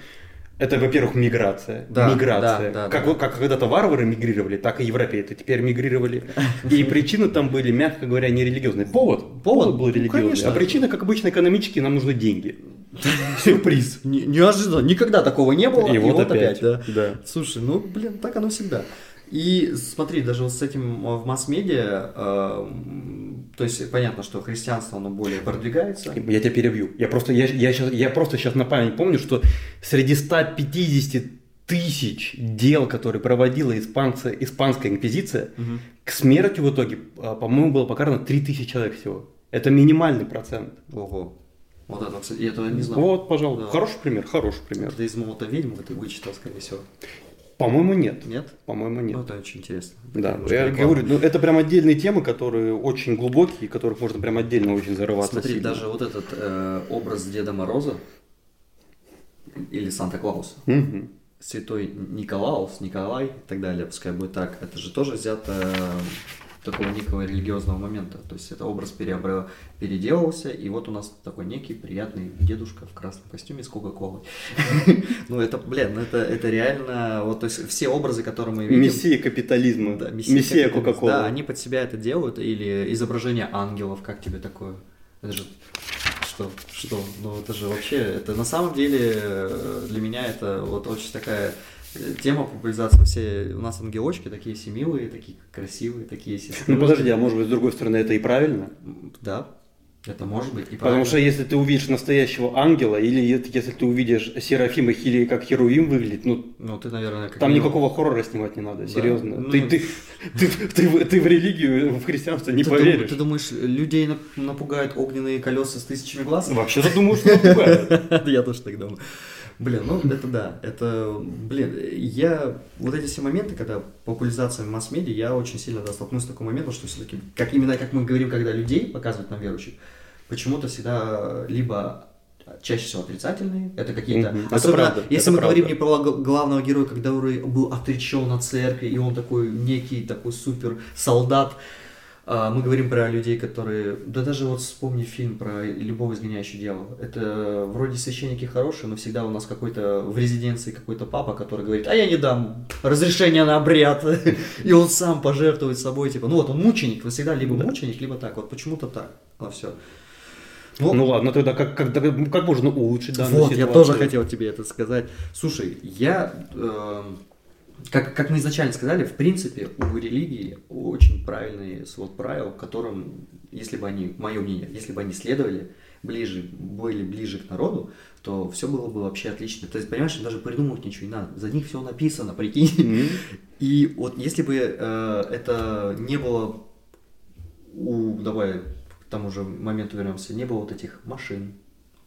это, во-первых, миграция. Да, миграция. да, да, как, да. как когда-то варвары мигрировали, так и европейцы теперь мигрировали. И причины там были, мягко говоря, не религиозные. Повод, Повод, был ну, религиозный. конечно. А причина, как обычно, экономические, нам нужны деньги. Сюрприз. Не- неожиданно, никогда такого не было, И вот опять. да. Да. Слушай, ну, блин, так оно всегда. И смотри, даже вот с этим э, в масс-медиа, э, то есть понятно, что христианство, оно более продвигается. Я тебя перебью. Я просто, я, я, щас- я просто сейчас на память помню, что среди 150 тысяч дел, которые проводила испанцы, испанская инквизиция, Мгм. к смерти в итоге, а, по-моему, было показано 3000 человек всего. Это минимальный процент. Ого. Вот это, кстати, я этого не знал. Вот, пожалуйста. Да. Хороший пример, хороший пример. Ты из молота ведьм ты вычитал, скорее всего. По-моему, нет. Нет? По-моему, нет. Ну, это очень интересно. Да, я реклама. говорю, ну, это прям отдельные темы, которые очень глубокие, которых можно прям отдельно очень зарываться. Смотри, сильно. даже вот этот э, образ Деда Мороза или Санта-Клауса, Мгм. святой Николаус, Николай и так далее, пускай будет так, это же тоже взято э, такого некого религиозного момента. То есть это образ переобра- переделался, и вот у нас такой некий приятный дедушка в красном костюме с Кока-Колой. Ну это, блин, ну это, это реально, вот то есть все образы, которые мы видим... Мессия капитализма. Да, мессия. Кока-Кола. Да, они под себя это делают, или изображение ангелов, как тебе такое? Это же что, что? Ну это же вообще, это на самом деле э, для меня это вот очень такая тема популяризации. Все у нас ангелочки такие все милые, такие красивые, такие все. Ну подожди, а может быть, с другой стороны, это и правильно? Да, Это может быть. И Потому правильно. что если ты увидишь настоящего ангела, или если ты увидишь Серафима или как Херувим выглядит, ну Ну, ты, наверное, как там минимум- никакого хоррора снимать не надо, Да. серьезно. Ну, ты, ты, ты, ты в- ты в религию, в христианство не ты, дум- поверишь. ты думаешь, людей нап- напугают огненные колеса с тысячами глаз? Вообще-то думаю, что напугает. Я тоже так думаю. Блин, ну это да, это, блин, я, вот эти все моменты, когда популяризация масс-медиа, я очень сильно да, столкнулся с таким моментом, что все-таки, как именно, как мы говорим, когда людей показывают нам верующих, почему-то всегда либо чаще всего отрицательные, это какие-то, это особенно, правда, если это мы говорим правда. не про главного героя, который был отречен от церкви, и он такой некий такой супер солдат, мы говорим про людей, которые... Да даже вот вспомни фильм про любого изгоняющего дьявола. Это вроде священники хорошие, но всегда у нас какой-то в резиденции какой-то папа, который говорит, а я не дам разрешения на обряд. И он сам пожертвует собой, типа, ну вот он мученик, вы всегда либо мученик, либо так. Вот почему-то так. А все. Ну ладно, тогда как, как, как можно улучшить данную Вот, я ситуацию? тоже хотел тебе это сказать. Слушай, я, эм, как, как мы изначально сказали, в принципе, у религии очень правильный свод правил, которым, если бы они, мое мнение, если бы они следовали, ближе, были ближе к народу, то все было бы вообще отлично. То есть, понимаешь, даже придумывать ничего не надо. За них все написано, прикинь. Мгм. И вот если бы э, это не было у, давай к тому же моменту вернемся, не было вот этих машин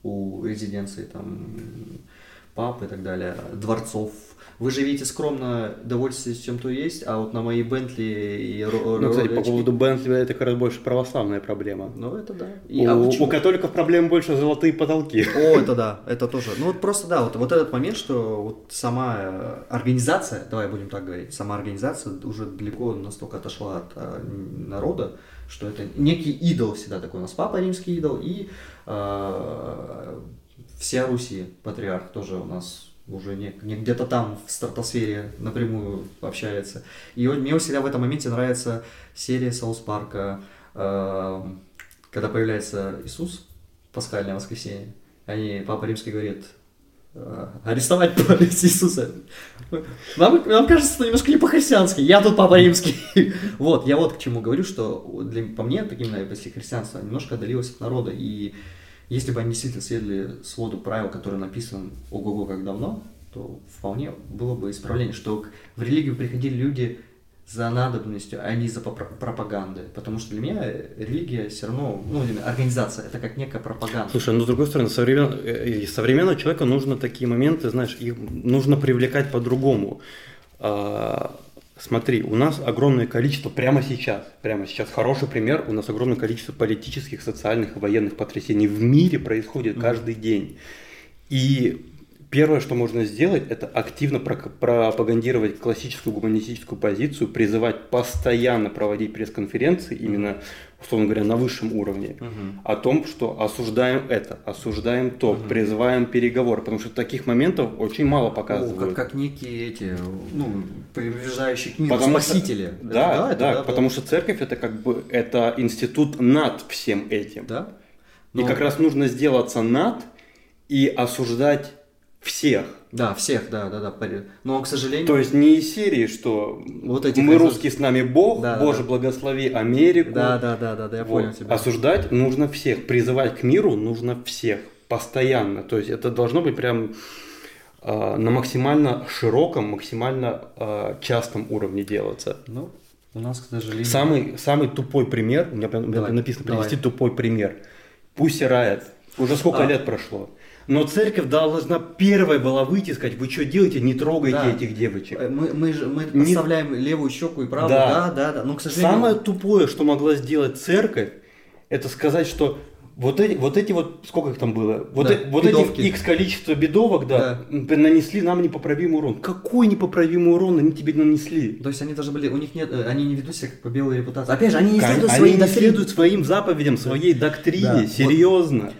у резиденции, там, пап и так далее, дворцов. Вы живете скромно, довольствуетесь чем то есть, а вот на мои Бентли и Ро- Ну, кстати, по поводу Бентли, это как раз больше православная проблема. Ну, это да. У, И- а почему? у католиков проблем больше золотые потолки. О, это да, это тоже. Ну вот просто да, вот, вот этот момент, что вот сама э, организация, давай будем так говорить, сама организация уже далеко настолько отошла от э, народа, что это некий идол всегда такой. У нас папа римский идол и э, вся Руси, патриарх тоже у нас уже не, не где-то там в стратосфере напрямую общается. И мне всегда в этом моменте нравится серия Саус Парка, э, когда появляется Иисус, пасхальное воскресенье, они, Папа Римский говорит, «Э, арестовать Иисуса. Нам, нам кажется, это немножко не по-христиански. Я тут Папа Римский. Вот, я вот к чему говорю, что для, по мне, так именно, если христианство немножко отдалилось от народа, и если бы они действительно следовали своду правил, который написан ого-го как давно, то вполне было бы исправление, что в религию приходили люди за надобностью, а не за пропагандой. Потому что для меня религия все равно, ну, организация, это как некая пропаганда. Слушай, ну с другой стороны, современ... э, современного человека нужно такие моменты, знаешь, их нужно привлекать по-другому. Смотри, у нас огромное количество прямо сейчас, прямо сейчас хороший пример, у нас огромное количество политических, социальных и военных потрясений в мире происходит каждый день. И первое, что можно сделать, это активно пропагандировать классическую гуманистическую позицию, призывать постоянно проводить пресс-конференции, именно, условно говоря, на высшем уровне, о том, что осуждаем это, осуждаем то, призываем переговоры, потому что таких моментов очень мало О, показывают. как, как некие эти, ну, приближающие к миру Потому что- спасители. Это Да, это да, потому что церковь это как бы это институт над всем этим. Да. И Но- как раз нужно сделаться над и осуждать всех. Да, всех, да, да, да. Но, к сожалению... То есть не из серии, что Вот этих мы русские с нами Бог, Да, Боже да. благослови Америку. Да, да, да, да, да, я Вот. понял тебя. Осуждать нужно всех, призывать к миру нужно всех, постоянно. То есть это должно быть прям а, на максимально широком, максимально а, частом уровне делаться. Ну, у нас, к сожалению... Самый, самый тупой пример, у меня, прям- написано привести давай. тупой пример. Пусть Riot. Уже сколько А. лет прошло. Но церковь должна первой была выйти и сказать, вы что делаете, не трогайте Да. этих девочек. Э, Мы, мы же мы Не- подставляем левую щеку и правую, Да. да, да, да. Но, к сожалению... Самое тупое, что могла сделать церковь, это сказать, что вот эти вот, эти вот сколько их там было? Вот, Да, э- вот бедовки. этих X количество бедовок, да, м, нанесли нам непоправимый урон. Какой непоправимый урон они тебе нанесли? То есть они даже были, у них нет, э, они не ведут себя как по белой репутации. Опять же, они не следуют они своей не доктрине. следуют своим заповедям, своей доктрине, Да, вот.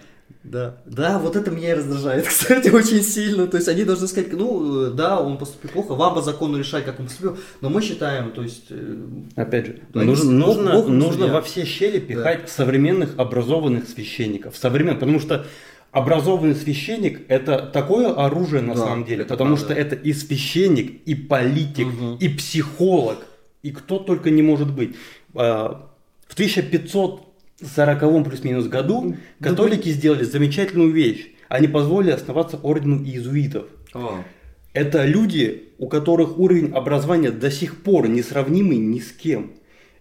Да, да, вот это меня и раздражает, кстати, очень сильно. То есть они должны сказать, ну, э, да, он поступил плохо, вам по закону решать, как он поступил, но мы считаем, то есть... э, Опять же, Да, нужно, нужно, нужно судья. во все щели пихать современных образованных священников. Современных, потому что образованный священник это такое оружие на Да, самом деле, потому правда. что это и священник, и политик, Мгм. и психолог, и кто только не может быть. А, В 1500 40 плюс-минус году Да католики сделали замечательную вещь. Они позволили основаться ордену иезуитов. О, Это люди, у которых уровень образования до сих пор несравнимый ни с кем.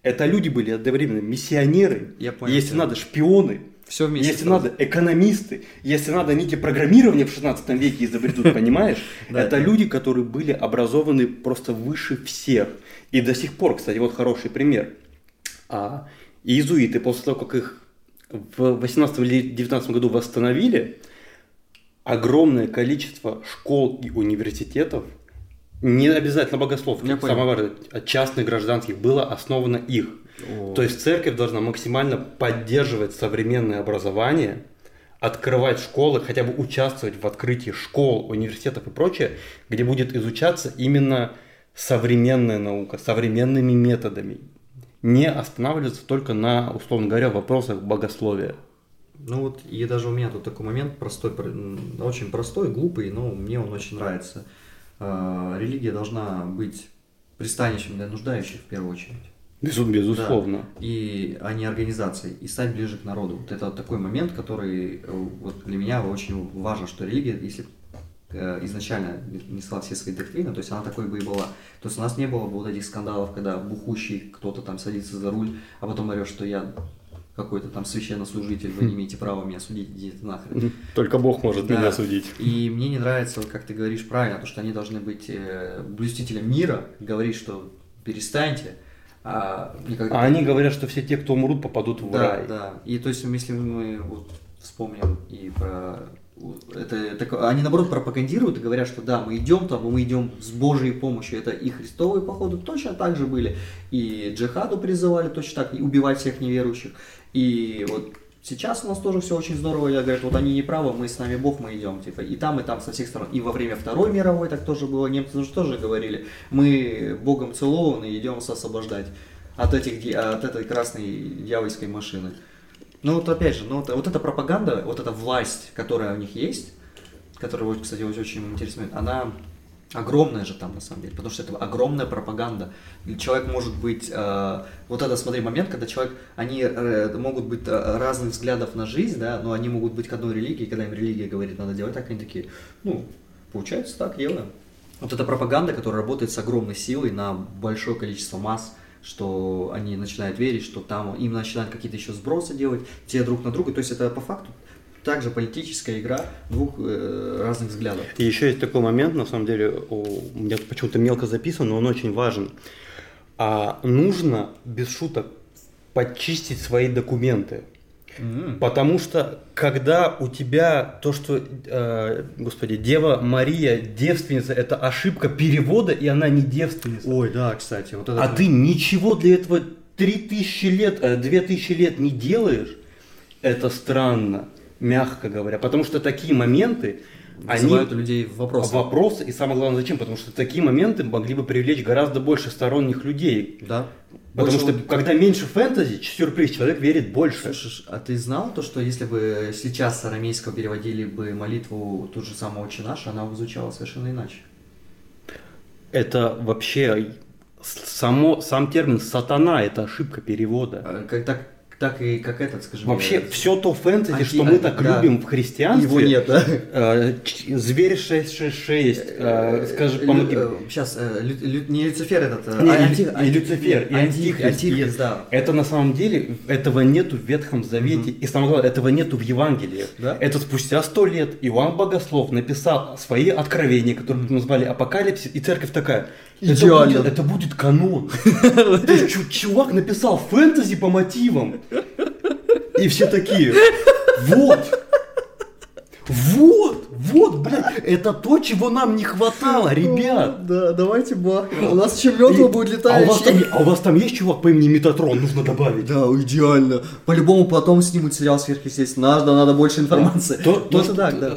Это люди были одновременно миссионеры, Я понял если тебя. надо, шпионы, все вместе. если сразу. надо, экономисты, если надо, они тебе программирование в 16 веке изобретут, понимаешь? Да. Это люди, которые были образованы просто выше всех. И до сих пор, кстати, вот хороший пример. Иезуиты, после того, как их в 18 или 19 году восстановили, огромное количество школ и университетов, не обязательно понял. самое важное, а частных гражданских, было основано их. О. То есть церковь должна максимально поддерживать современное образование, открывать школы, хотя бы участвовать в открытии школ, университетов и прочее, где будет изучаться именно современная наука, современными методами. Не останавливаться только на, условно говоря, вопросах богословия. Ну вот, и даже у меня тут такой момент простой, очень простой, глупый, но мне он очень нравится. А, Религия должна быть пристанищем для нуждающих в первую очередь. Безу- Безусловно. И, а не организацией, и стать ближе к народу. Вот это вот такой момент, который э, вот для меня очень важно, что религия, если изначально несла все свои доктрины, то есть она такой бы и была. То есть у нас не было бы вот этих скандалов, когда бухущий кто-то там садится за руль, а потом орет, что я какой-то там священнослужитель, вы не имеете права меня судить, идите нахрен. Только Бог может Да. меня судить. И мне не нравится, вот как ты говоришь правильно, то, что они должны быть э, блюстителем мира, говорить, что перестаньте, а никогда... А они говорят, что все те, кто умрут, попадут в Да, рай. да. И то есть, если мы вот вспомним и про это, так, они наоборот пропагандируют и говорят, что да, мы идем там, мы идем с Божьей помощью. Это и христовые походы точно так же были, и джихаду призывали точно так, и убивать всех неверующих. И вот сейчас у нас тоже все очень здорово, я говорю, вот они не правы, мы с нами Бог, мы идем, типа, и там, и там, со всех сторон. И во время Второй мировой так тоже было, немцы же тоже говорили, мы Богом целованы, идем освобождать от, этих, от этой красной дьявольской машины. Ну вот опять же, ну вот, вот эта пропаганда, вот эта власть, которая у них есть, которая, вот, кстати, очень интересно, она огромная же там на самом деле, потому что это огромная пропаганда. Человек может быть, э, вот это смотри момент, когда человек, они э, могут быть э, разных взглядов на жизнь, да, но они могут быть к одной религии, когда им религия говорит, надо делать так, они такие, ну, получается так, делаем. Вот эта пропаганда, которая работает с огромной силой на большое количество масс, что они начинают верить, что там им начинают какие-то еще сбросы делать, те друг на друга. То есть это по факту также политическая игра двух э, разных взглядов. И еще есть такой момент, на самом деле, у меня почему-то мелко записан, но он очень важен. А нужно, без шуток, подчистить свои документы. Потому что когда у тебя то, что, э, господи, Дева Мария девственница, это ошибка перевода, и она не девственница. Ой, да, кстати, вот это. А ты ничего для этого 3000 лет, э, 2000 лет не делаешь, это странно, мягко говоря. Потому что такие моменты, они вызывают у людей вопросы. вопросы, и самое главное, зачем? Потому что такие моменты могли бы привлечь гораздо больше сторонних людей. Да. Потому Больше что когда меньше фэнтези, сюрприз, человек верит больше. Слушай, а ты знал то, что если бы сейчас с арамейского переводили бы молитву ту же самую «Отче наш», она бы звучала совершенно иначе? Это вообще само, сам термин сатана, это ошибка перевода. А, Как, так, так и как этот, скажи мне, Вообще, все то фэнтези, Анти- что мы так да. любим в христианстве, Его нет, да? э, Зверь 666, э, скажи, помоги. Сейчас, не Люцифер этот, э, Не, а, анти- и Люцифер, и анти- Антихрист. Антихрист, да. Это на самом деле, этого нету в Ветхом Завете, и самое главное, этого нету в Евангелии. Да? Это спустя сто лет Иоанн Богослов написал свои откровения, которые мы назвали Апокалипсис, и церковь такая, это Идеально. будет, это будет канон. Чувак написал фэнтези по мотивам. И все такие, вот, вот, вот, блядь, это то, чего нам не хватало, ребят. Да, давайте бахнем. У нас И- будет а летающий. а у вас там есть чувак по имени Метатрон, нужно добавить. Да, идеально. По-любому потом снимут сериал сверхъестественно. Надо, надо больше информации. То, что- так, да.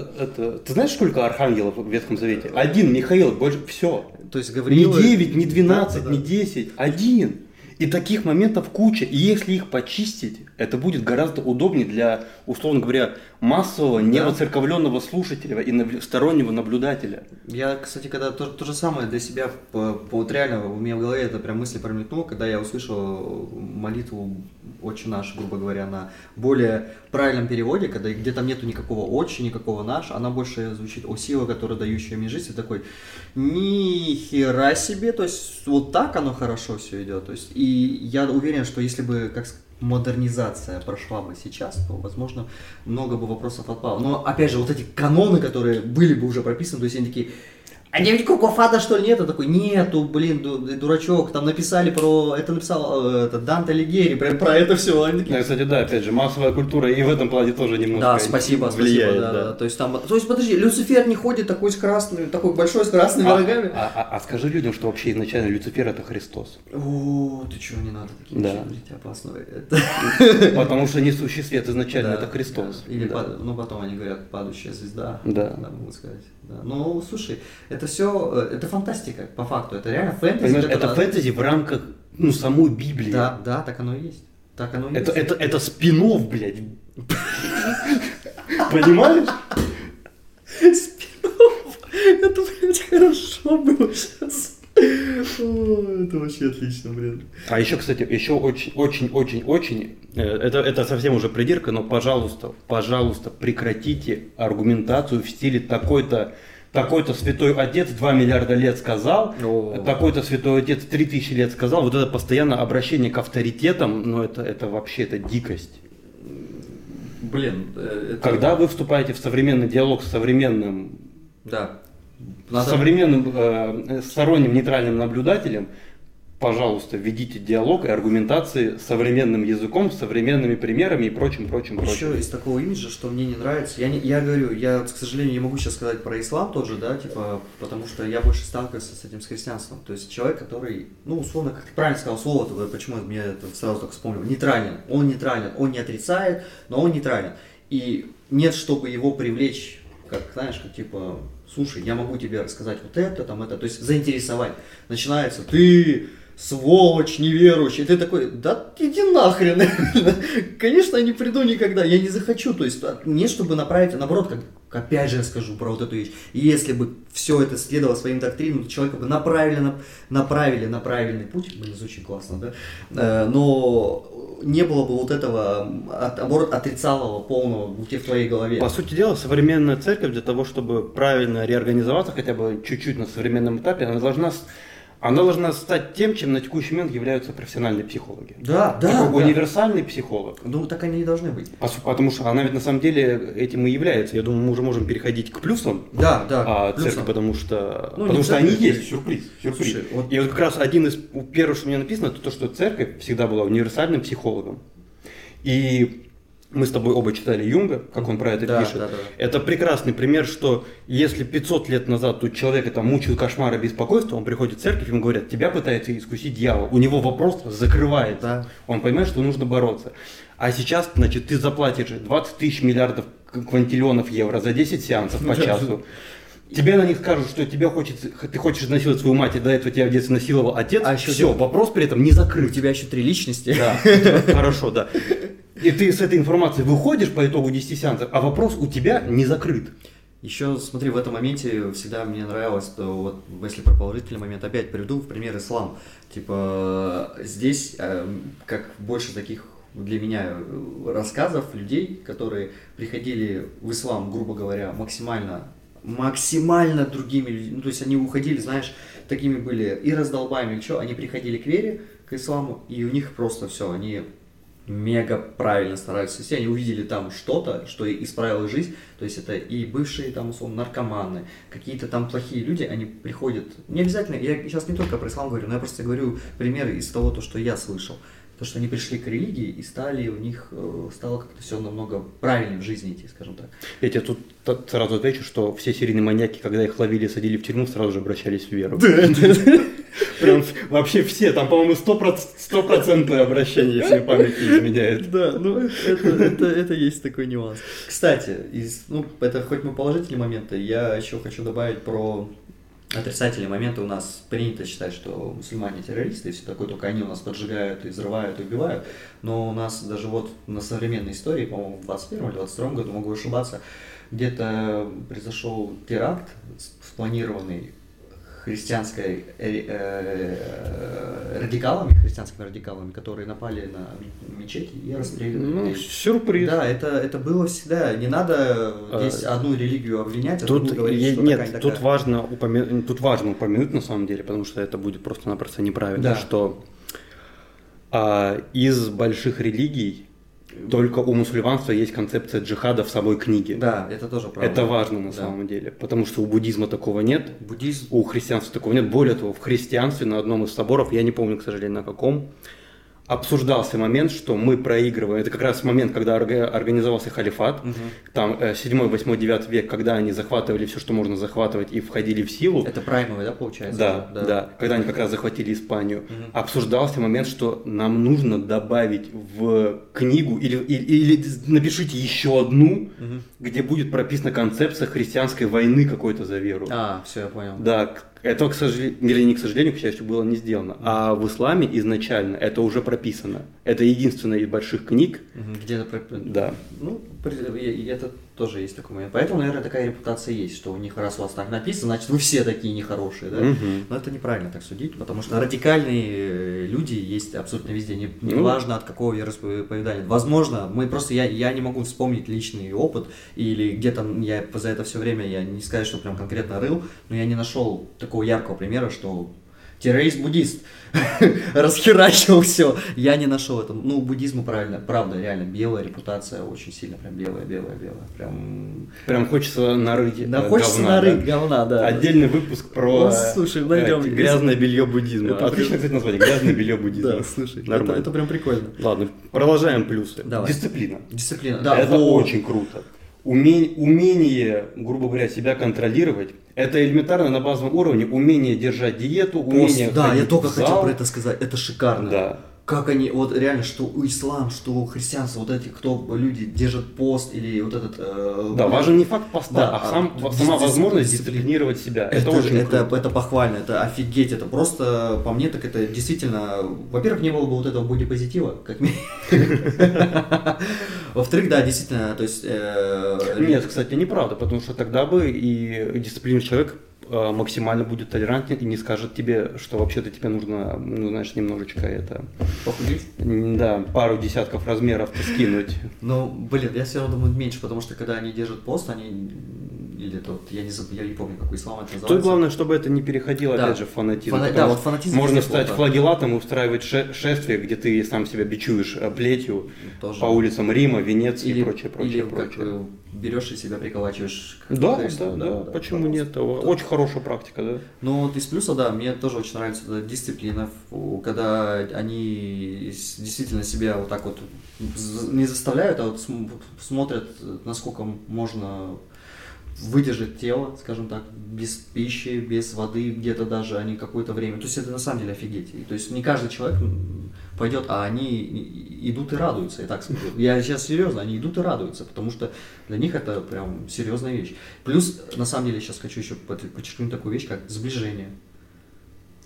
ты знаешь, сколько архангелов в Ветхом Завете? Один, Михаил, больше, все. То есть Не Гавриил... 9, не 12, Да, да, да. не 10, один. И таких моментов куча. И если их почистить, это будет гораздо удобнее для, условно говоря, массового, Да. невоцерковленного слушателя и нав- стороннего наблюдателя. Я, кстати, когда то, то же самое для себя, по, по- вот реально у меня в голове это прям мысли промелькнуло, когда я услышал молитву «Отче наш», грубо говоря, на более правильном переводе, когда где там нету никакого «Отче», никакого «наш», она больше звучит «О сила, которая дающая мне жизнь», и такой ни хера себе, то есть вот так оно хорошо все идет, то есть и я уверен, что если бы как модернизация прошла бы сейчас, то, возможно, много бы вопросов отпало. Но, опять же, вот эти каноны, которые были бы уже прописаны, то есть они такие, а не ведь Кукофада, что ли, нет? Я такой, нету, блин, ду- дурачок, там написали про, это написал э, это, Данте Алигьери, про, про это все. Они такие, Да, кстати, да, опять же, массовая культура и в этом плане тоже немножко да, спасибо, влияет. спасибо, да, да. То есть там, то есть подожди, Люцифер не ходит такой с красными, такой большой с красными А, рогами. а- а- а скажи людям, что вообще изначально Люцифер это Христос. О, ты чего, не надо такие Да. говорить, опасно. Потому что несущий свет изначально Да, это Христос. да. Или, Да. пад- ну, потом они говорят, падающая звезда. Да. могут сказать. Да. Ну, слушай, это все, это фантастика, по факту. Это реально фэнтези. Понимаешь, это которое- фэнтези в рамках ну, самой Библии. Да, да, так оно и есть. Так оно и Это, есть. это, это спинов, блядь. Понимаешь? Спин-офф. Это, блядь, хорошо было сейчас. Это вообще отлично, блин. А еще, кстати, еще очень, очень, очень, очень, э, это, это совсем уже придирка, но, пожалуйста, пожалуйста, прекратите аргументацию в стиле такой-то, такой-то святой отец 2 миллиарда лет сказал, такой-то святой отец 3000 лет сказал. Вот это постоянное обращение к авторитетам, ну это, это вообще это дикость. Блин, э, это... Когда вы вступаете в современный диалог с современным Да. С современным э, сторонним нейтральным наблюдателем, пожалуйста, введите диалог и аргументации современным языком, с современными примерами и прочим, прочим, Еще прочим. из такого имиджа, что мне не нравится. Я, не, я говорю, я, к сожалению, не могу сейчас сказать про ислам тот же, да, типа, потому что я больше сталкивался с этим с христианством. То есть человек, который, ну, условно, как ты правильно сказал слово, то, почему мне это сразу так вспомнил, нейтрален. Он нейтрален, он не отрицает, но он нейтрален. И нет, чтобы его привлечь, как, знаешь, как типа, слушай, я могу тебе рассказать вот это, там это, то есть заинтересовать. Начинается, ты сволочь неверующий. Ты такой, да иди нахрен. Конечно, я не приду никогда, я не захочу. То есть а, не чтобы направить, а наоборот, как опять же я скажу про вот эту вещь. Если бы все это следовало своим доктринам, то человека бы направили на, направили на правильный путь. Блин, звучит классно, да? Э, Но не было бы вот этого, отрицалого полного в в твоей голове. По сути дела, современная церковь для того, чтобы правильно реорганизоваться хотя бы чуть-чуть на современном этапе, она должна, она должна стать тем, чем на текущий момент являются профессиональные психологи. Да, да, да. универсальный психолог. Ну, так они и должны быть. Су- Потому что она ведь на самом деле этим и является. Я думаю, мы уже можем переходить к плюсам Да, да. а, плюсом. церкви, потому что, Ну, потому что они есть, сюрприз, сюрприз. Слушай, вот- И вот как раз один из первых, что мне написано, это то, что церковь всегда была универсальным психологом. И мы с тобой оба читали Юнга, как он про это Да, пишет. да, да. Это прекрасный пример, что если 500 лет назад тут человека там мучают кошмары беспокойства, он приходит в церковь, ему говорят, тебя пытается искусить дьявол. У него вопрос закрывается. Да. Он понимает, что нужно бороться. А сейчас, значит, ты заплатишь 20 тысяч миллиардов квантиллионов евро за 10 сеансов по часу. Тебе на них скажут, что тебе хочется, ты хочешь насиловать свою мать, и до этого тебя в детстве насиловал отец. А еще все, ты- вопрос при этом не У закрыт. тебя еще три личности. Да, хорошо, да. И ты с этой информацией выходишь по итогу 10 сеансов, а вопрос у тебя не закрыт. Еще, смотри, в этом моменте всегда мне нравилось, что вот, если про положительный момент, опять приведу в пример ислам. Типа, здесь, э, как больше таких для меня э, рассказов людей, которые приходили в ислам, грубо говоря, максимально максимально другими людьми, ну, то есть они уходили, знаешь, такими были и раздолбами, или что, они приходили к вере, к исламу, и у них просто все, они мега правильно стараются вести, они увидели там что-то, что исправило жизнь, то есть это и бывшие там, условно, наркоманы, какие-то там плохие люди, они приходят, не обязательно, я сейчас не только про ислам говорю, но я просто говорю примеры из того, то, что я слышал, то, что они пришли к религии и стали, у них э, стало как-то все намного правильнее в жизни идти, скажем так. Я тебе тут сразу отвечу, что все серийные маньяки, когда их ловили и садили в тюрьму, сразу же обращались в веру. Прям в- вообще все, там, по-моему, стопроцентное обращение, если память не изменяет. Да, ну это, это, это есть такой нюанс. Кстати, из, ну, это хоть мы положительные моменты, я еще хочу добавить про отрицательные моменты у нас принято считать, что мусульмане террористы и все такое, только они у нас поджигают и взрывают и убивают. Но у нас даже вот на современной истории, по-моему, в 21 или 22 году, могу ошибаться, где-то произошел теракт спланированный христианской э, э, радикалами, христианскими радикалами, которые напали на мечети и расстреляли. Ну, сюрприз. Да, это, это было всегда. Не надо здесь а, одну религию обвинять, а тут говорить, я, что нет, такая, тут такая. важно упомянуть, тут важно упомянуть на самом деле, потому что это будет просто-напросто неправильно, да. что а, из больших религий только у мусульманства есть концепция джихада в самой книге. Да, это тоже правда. Это важно на да. самом деле, потому что у буддизма такого нет, Буддизм... у христианства такого нет. Более того, в христианстве на одном из соборов, я не помню, к сожалению, на каком, обсуждался момент, что мы проигрываем. Это как раз момент, когда организовался халифат, угу. там 7, 8, 9 век, когда они захватывали все, что можно захватывать и входили в силу. Это праймовый, да, получается? Да, да, да. Когда они как раз захватили Испанию. Угу. Обсуждался момент, что нам нужно добавить в книгу или, или, или напишите еще одну, угу. где будет прописана концепция христианской войны какой-то за веру. А, все, я понял. Да, это, к сожалению, или не к сожалению, к счастью, было не сделано. А в исламе изначально это уже прописано. Это единственная из больших книг. Где-то прописано. Да. Ну, это тоже есть такой момент. Поэтому, наверное, такая репутация есть, что у них раз у вас так написано, значит, вы все такие нехорошие, да? Угу. Но это неправильно так судить, потому что радикальные э, люди есть абсолютно везде, не, не ну, важно от какого вероисповедания. Возможно, мы просто, я, я не могу вспомнить личный опыт, или где-то я за это все время, я не сказать, что прям конкретно рыл, но я не нашел такого яркого примера, что террорист-буддист расхерачил все. Я не нашел это. Ну, буддизму правильно, правда, реально, белая репутация очень сильно, прям белая, белая, белая. Прям, прям хочется нарыть Да, хочется говна, нарыть да? говна, да. Отдельный выпуск про ну, слушай, найдем. Э, грязное белье буддизма. Это Отлично, кстати, название. Грязное белье буддизма. Да, слушай, нормально. Это, это прям прикольно. Ладно, продолжаем плюсы. Давай. Дисциплина. Дисциплина, да. Это вот. очень круто. Умение, умение, грубо говоря, себя контролировать, это элементарно на базовом уровне умение держать диету, умение Пост, Да, я только хотел про это сказать, это шикарно. Да. Как они, вот реально, что ислам, что христианство, вот эти, кто люди держат пост или вот этот... Э, да, важен не факт поста, да, а, сам, а сама возможность дисциплинировать себя. Это, это очень это, круто. это похвально, это офигеть, это просто, по мне, так это действительно... Во-первых, не было бы вот этого бодипозитива, как Во-вторых, да, действительно, то есть... Э, Нет, кстати, неправда, потому что тогда бы и дисциплинированный человек максимально будет толерантен и не скажет тебе, что вообще-то тебе нужно, ну, знаешь, немножечко это... Похудеть? Да, пару десятков размеров скинуть. Ну, блин, я все равно думаю меньше, потому что когда они держат пост, они или тот, я не, забыл, я не помню, какой ислам это называется. Тут главное, чтобы это не переходило, да. опять же, в фанатизм. Фана... Да, вот фанатизм Можно стать плохо. флагелатом и устраивать шествие, где ты сам себя бичуешь э, плетью Тоже. по улицам Рима, Венеции или, и прочее, прочее, или прочее. Как, э, берешь и себя приколачиваешь. Да, да, да, да, да, почему нет? Да. Очень хорошая практика, да. Ну вот из плюса, да, мне тоже очень нравится эта дисциплина, когда они действительно себя вот так вот не заставляют, а вот смотрят, насколько можно выдержать тело, скажем так, без пищи, без воды, где-то даже они какое-то время. То есть это на самом деле офигеть. И, то есть не каждый человек пойдет, а они идут и радуются, я так скажу. Я сейчас серьезно, они идут и радуются, потому что для них это прям серьезная вещь. Плюс, на самом деле, сейчас хочу еще подчеркнуть такую вещь, как сближение.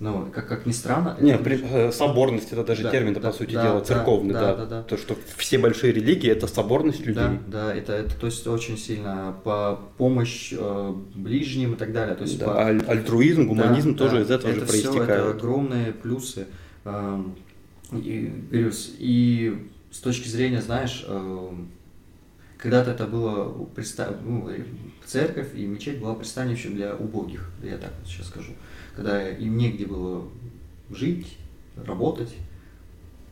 Ну, как, как ни странно. Не, это... при, э, соборность это даже да, термин, да, по сути да, дела, церковный, да, да, да, да. То, что все большие религии это соборность людей. Да, да, это, это то есть очень сильно по помощь э, ближним и так далее. То есть да, по... аль- альтруизм, гуманизм да, тоже да, из этого это же проистекает. Это огромные плюсы. Э, и, плюс. И с точки зрения, знаешь, э, когда-то это было представ... ну, церковь и мечеть была пристанищем для убогих, я так сейчас скажу когда им негде было жить, работать.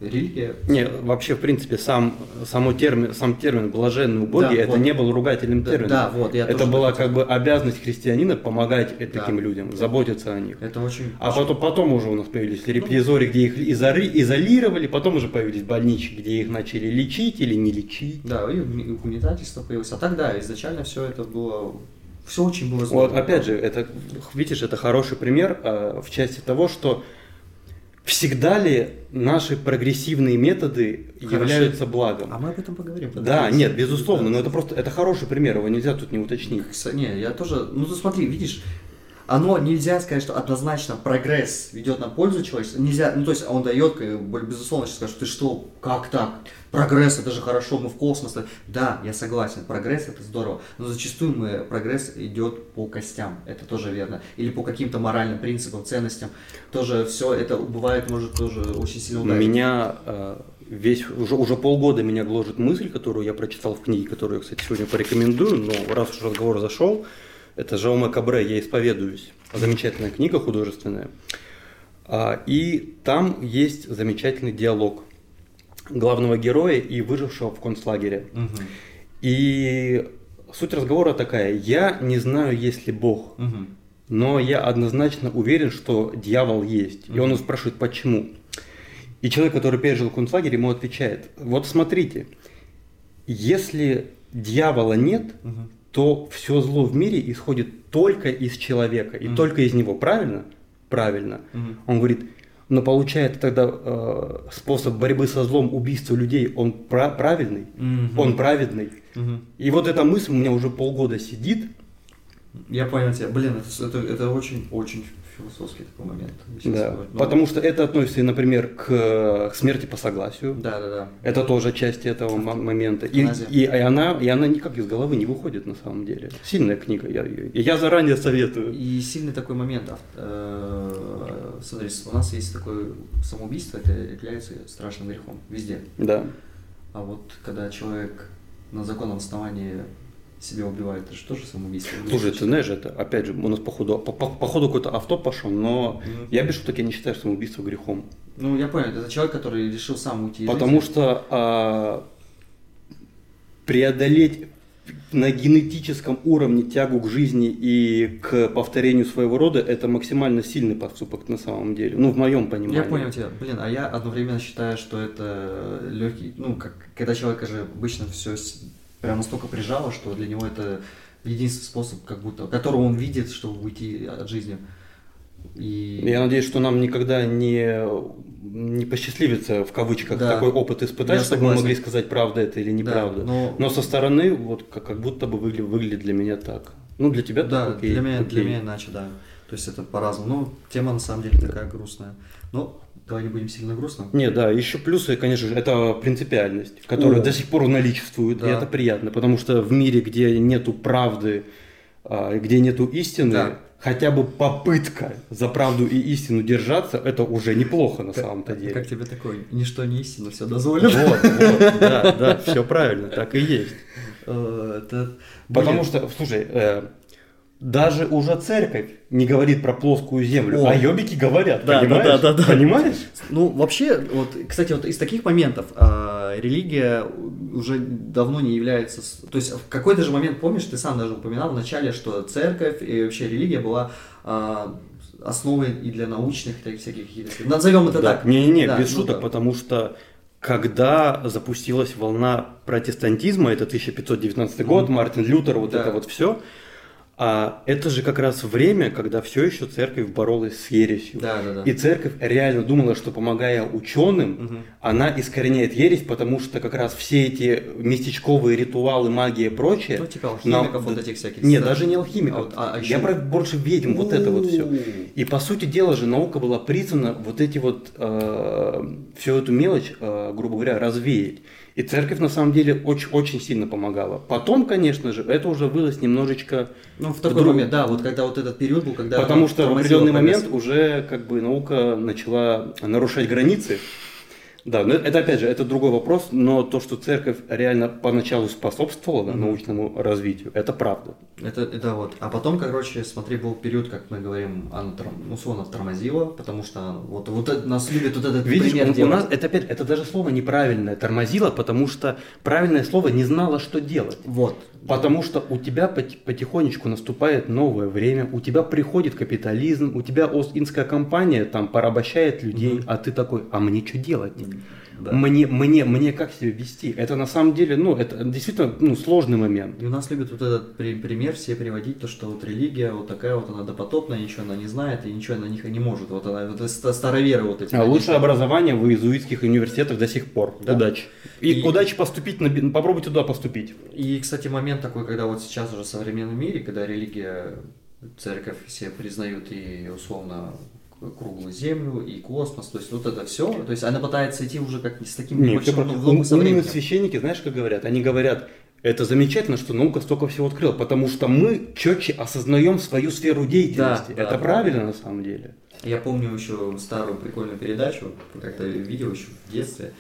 Религия. Не, вообще, в принципе, сам, само термин, сам термин блаженный убогий, да, это вот. не был ругательным да, термином. Да, вот, это была как бы обязанность христианина помогать да. таким людям, заботиться о них. Это очень. А потом, потом уже у нас появились репризоры, где их изолировали, потом уже появились больнички, где их начали лечить или не лечить. Да, и угнетательство появилось. А тогда изначально все это было все очень было здорово. Вот, опять же, это, видишь, это хороший пример э, в части того, что всегда ли наши прогрессивные методы Хорошо. являются благом? А мы об этом поговорим. Да, нет, безусловно, но это просто, это хороший пример, его нельзя тут не уточнить. Не, я тоже, ну ты смотри, видишь, оно нельзя сказать, что однозначно прогресс ведет на пользу человечества. Нельзя, ну то есть он дает, безусловно, сейчас скажет, ты что, как так? Прогресс это же хорошо, мы в космос. Да, я согласен, прогресс это здорово, но зачастую мы, прогресс идет по костям, это тоже верно. Или по каким-то моральным принципам, ценностям. Тоже все это бывает, может тоже очень сильно ударить. Меня э, весь, уже, уже полгода меня гложет мысль, которую я прочитал в книге, которую я, кстати, сегодня порекомендую, но раз уж разговор зашел, это Жауме Кабре «Я исповедуюсь». Замечательная книга художественная. А, и там есть замечательный диалог главного героя и выжившего в концлагере. Мгм. И суть разговора такая. Я не знаю, есть ли Бог, Мгм. но я однозначно уверен, что дьявол есть. И он его спрашивает, почему. И человек, который пережил концлагерь, ему отвечает, вот смотрите, если дьявола нет, Мгм. то все зло в мире исходит только из человека и Мгм. только из него. Правильно? Правильно. Мгм. Он говорит, но получается тогда э, способ борьбы со злом, убийства людей, он пра- правильный, Мгм. он праведный. Мгм. И вот эта мысль у меня уже полгода сидит. Я понял тебя. Блин, это, это, это очень, очень философский такой момент. Да. сказать. Ну, Потому что это относится, например, к, к смерти по согласию. Да, да, да. Это тоже часть этого момента. И, и, и она, и она никак из головы не выходит на самом деле. Сильная книга. Я, я заранее советую. И сильный такой момент. ав- э, Смотри, у нас есть такое самоубийство, это является страшным грехом везде. Да. А вот когда человек на законном основании себя убивает, это же тоже самоубийство. Слушай, ты знаешь, это опять же у нас походу по, по, походу какой-то авто пошел, но Мгм. я без шуток я не считаю самоубийство грехом. Ну, я понял, это человек, который решил сам уйти из Потому жизни. что а, преодолеть на генетическом уровне тягу к жизни и к повторению своего рода это максимально сильный поступок на самом деле. Ну, в моем понимании. Я понял тебя. Блин, а я одновременно считаю, что это легкий, ну, как, когда человека же обычно все прям настолько прижало, что для него это единственный способ, как будто, которого он видит, чтобы уйти от жизни. И... Я надеюсь, что нам никогда не, не посчастливится в кавычках Да. такой опыт испытать, Я чтобы мы могли сказать, правда это или неправда. Да, но- Но со стороны вот как, как будто бы выглядит, выглядит для меня так. Ну, для тебя Да, так, окей, для, меня, для меня иначе, да. То есть это по-разному. Ну, тема на самом деле такая грустная. Но давай не будем сильно грустно. Не, да, еще плюсы, конечно же, это принципиальность, которая О. до сих пор наличествует, и Да. это приятно, потому что в мире, где нету правды, а, где нету истины, Да. Хотя бы попытка за правду и истину держаться, это уже неплохо на самом-то деле. Как тебе такое? Ничто не истина, все дозволено. Вот, вот, да, да, все правильно, так и есть. Э, Потому что, слушай, э, даже уже церковь не говорит про плоскую землю, О. а ёбики говорят, Да, да, понимаешь? да, да, да. Понимаешь? Ну, вообще, вот, кстати, вот из таких моментов а, религия уже давно не является... То есть в какой-то же момент, помнишь, ты сам даже упоминал в начале, что церковь и вообще религия была а, основой и для научных, и всяких каких-то... Назовем это так. Не-не-не, Да, без ну шуток, да. потому что когда запустилась волна протестантизма, это 1519 год, Мартин Лютер, вот Да. это вот все, а это же как раз время, когда все еще церковь боролась с ересью. Да, да, да. И церковь реально думала, что помогая ученым, Мгм. она искореняет ересь, потому что как раз все эти местечковые ритуалы, магия и прочее. Ну, типа алхимиков, вот этих всяких. Нет, да. даже не алхимиков. А а- а Я про больше ведьм, вот это вот все. И по сути дела же наука была призвана вот эти вот всю эту мелочь, э, грубо говоря, развеять. И церковь на самом деле очень, очень сильно помогала. Потом, конечно же, это уже вылось немножечко, Ну, в такой Вдруг- момент, да, вот когда вот этот период был, когда... потому что в определенный прогресс. момент уже как бы наука начала нарушать границы. Да, но это опять же, это другой вопрос, но то, что церковь реально поначалу способствовала Мгм. научному развитию, это правда. Это, это вот. А потом, короче, смотри, был период, как мы говорим, она тром- условно тормозила, потому что вот, вот нас любит вот этот Видишь, пример у, у делать. нас это опять, это даже слово неправильное, тормозило, потому что правильное слово не знало, что делать. Вот. Потому что у тебя пот- потихонечку наступает новое время, у тебя приходит капитализм, у тебя Ост-Индская компания там порабощает людей, Мгм. а ты такой, а мне что делать? Да. Мне, мне, мне как себя вести? Это на самом деле, ну, это действительно ну, сложный момент. И у нас любят вот этот при- пример все приводить, то, что вот религия вот такая вот, она допотопная, ничего она не знает и ничего на них не может. Вот она, вот ста- староверы вот эти. А лучшее образование в иезуитских университетах до сих пор. Да. Удачи. И, И- удачи поступить, на, би- попробуй туда поступить. И, кстати, момент такой, когда вот сейчас уже в современном мире, когда религия церковь все признают и условно круглую землю и космос, то есть вот это все, то есть она пытается идти уже как с таким Нет, небольшим, все про- в ногу ум- со временем. священники, знаешь, как говорят? Они говорят, это замечательно, что наука столько всего открыла, потому что мы четче осознаем свою сферу деятельности. Да, это да. правильно на самом деле. Я помню еще старую прикольную передачу, как-то видел еще в детстве,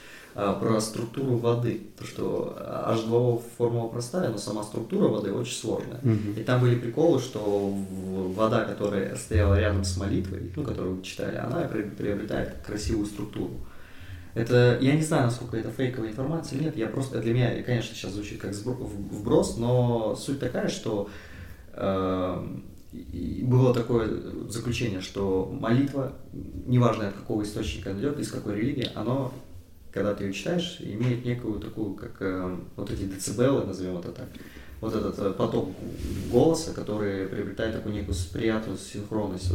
про структуру воды. То, что H2O формула простая, но сама структура воды очень сложная. И там были приколы, что вода, которая стояла рядом с молитвой, ну, которую вы читали, она при- приобретает красивую структуру. Это, я не знаю, насколько это фейковая информация или нет, я просто, для меня, конечно, сейчас звучит как вброс, но суть такая, что и было такое заключение, что молитва, неважно от какого источника она идет, из какой религии, оно, когда ты ее читаешь, имеет некую такую, как э, вот эти децибелы, назовем это так, вот этот э, поток голоса, который приобретает такую некую приятную синхронность,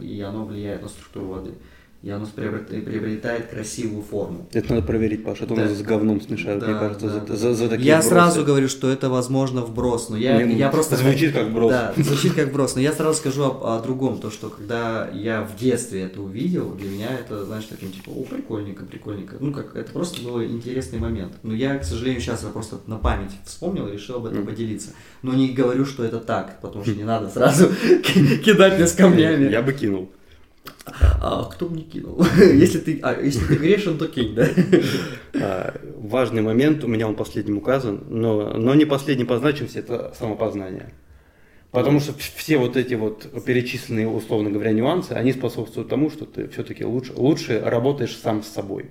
и оно влияет на структуру воды. И оно приобретает, красивую форму. Это надо проверить, Паша, это Да. у нас с говном смешают, мне Да, кажется, да, за, да. за- за такие Я вбросы. сразу говорю, что это возможно вброс, но я, Не, я просто... звучит как вброс. Да, звучит как вброс, но я сразу скажу о, о другом, то, что когда я в детстве это увидел, для меня это, знаешь, таким типа, о, прикольненько, прикольненько. Ну, как, это просто был интересный момент. Но я, к сожалению, сейчас просто на память вспомнил и решил об этом поделиться. Но не говорю, что это так, потому что не надо сразу ки- кидать меня с камнями. Я бы кинул. А кто мне кинул? Если ты, а, если ты грешен, то кинь, да? А, важный момент, у меня он последним указан, но, но не последний по значимости, это самопознание. Потому что все вот эти вот перечисленные, условно говоря, нюансы, они способствуют тому, что ты все-таки лучше, лучше работаешь сам с собой.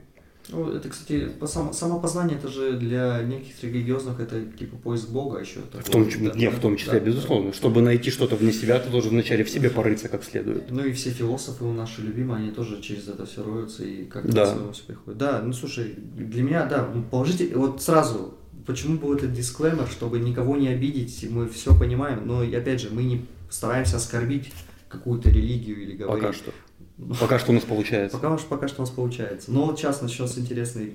Ну, это, кстати, само- самопознание, это же для неких религиозных, это типа поиск Бога еще. В том, числе- не, в том числе, безусловно. Чтобы найти что-то вне себя, ты должен вначале в себе порыться как следует. Ну и все философы у наши любимые, они тоже через это все роются и как-то Да. к своему приходят. Да, ну слушай, для меня, да, ну, положите, вот сразу, почему был этот дисклеймер, чтобы никого не обидеть, мы все понимаем, но опять же, мы не стараемся оскорбить какую-то религию или говорить. Пока что. Пока что у нас получается. Пока, пока что у нас получается. Но вот сейчас начнется интересный...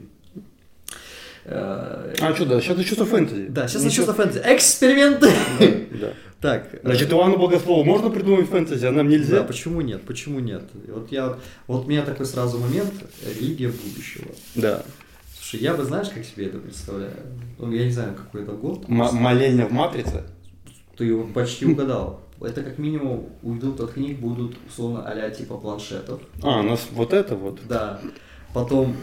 э, А что, да, сейчас начнется фэнтези. Да, сейчас Ничего- начнется фэнтези. Эксперименты! Да. Так, э, Значит, Иоанну Богослову можно придумать фэнтези, а нам Да, нельзя? почему нет? Почему нет? Вот я, вот у меня такой сразу момент религия будущего. Да. Слушай, я бы знаешь, как себе это представляю? Ну, я не знаю, какой это год. М- моление в матрице? Ты его почти угадал. Это как минимум уйдут от книг, будут условно а типа планшетов. А, у нас вот это вот. Да. Потом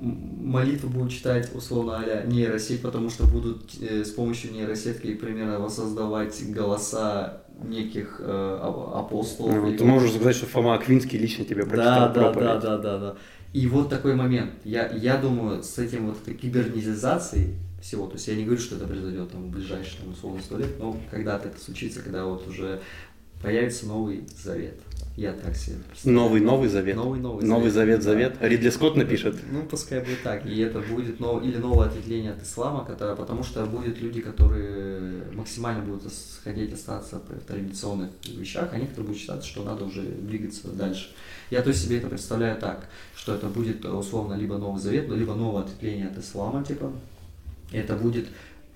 молитву будут читать условно а нейросеть, потому что будут э, с помощью нейросетки примерно воссоздавать голоса неких э, ап- апостолов. Ну, или Ты можешь сказать, что Фома Аквинский лично тебе Да, прочитал да, проповедь. да, да, да, да. И вот такой момент. Я, я думаю, с этим вот этой кибернизацией всего, то есть я не говорю, что это произойдет там в ближайшие там, условно сто лет, но когда-то это случится, когда вот уже появится новый завет. Я так себе представляю. Новый, новый завет. Новый, новый Новый завет, завет. завет. Ридли Скотт напишет. Ну, пускай будет так. И это будет нов... или новое ответвление от ислама, которое... потому что будут люди, которые максимально будут сходить, остаться в традиционных вещах, а некоторые будут считать, что надо уже двигаться дальше. Я то есть себе это представляю так, что это будет условно либо Новый Завет, либо новое ответвление от ислама, типа. Это будет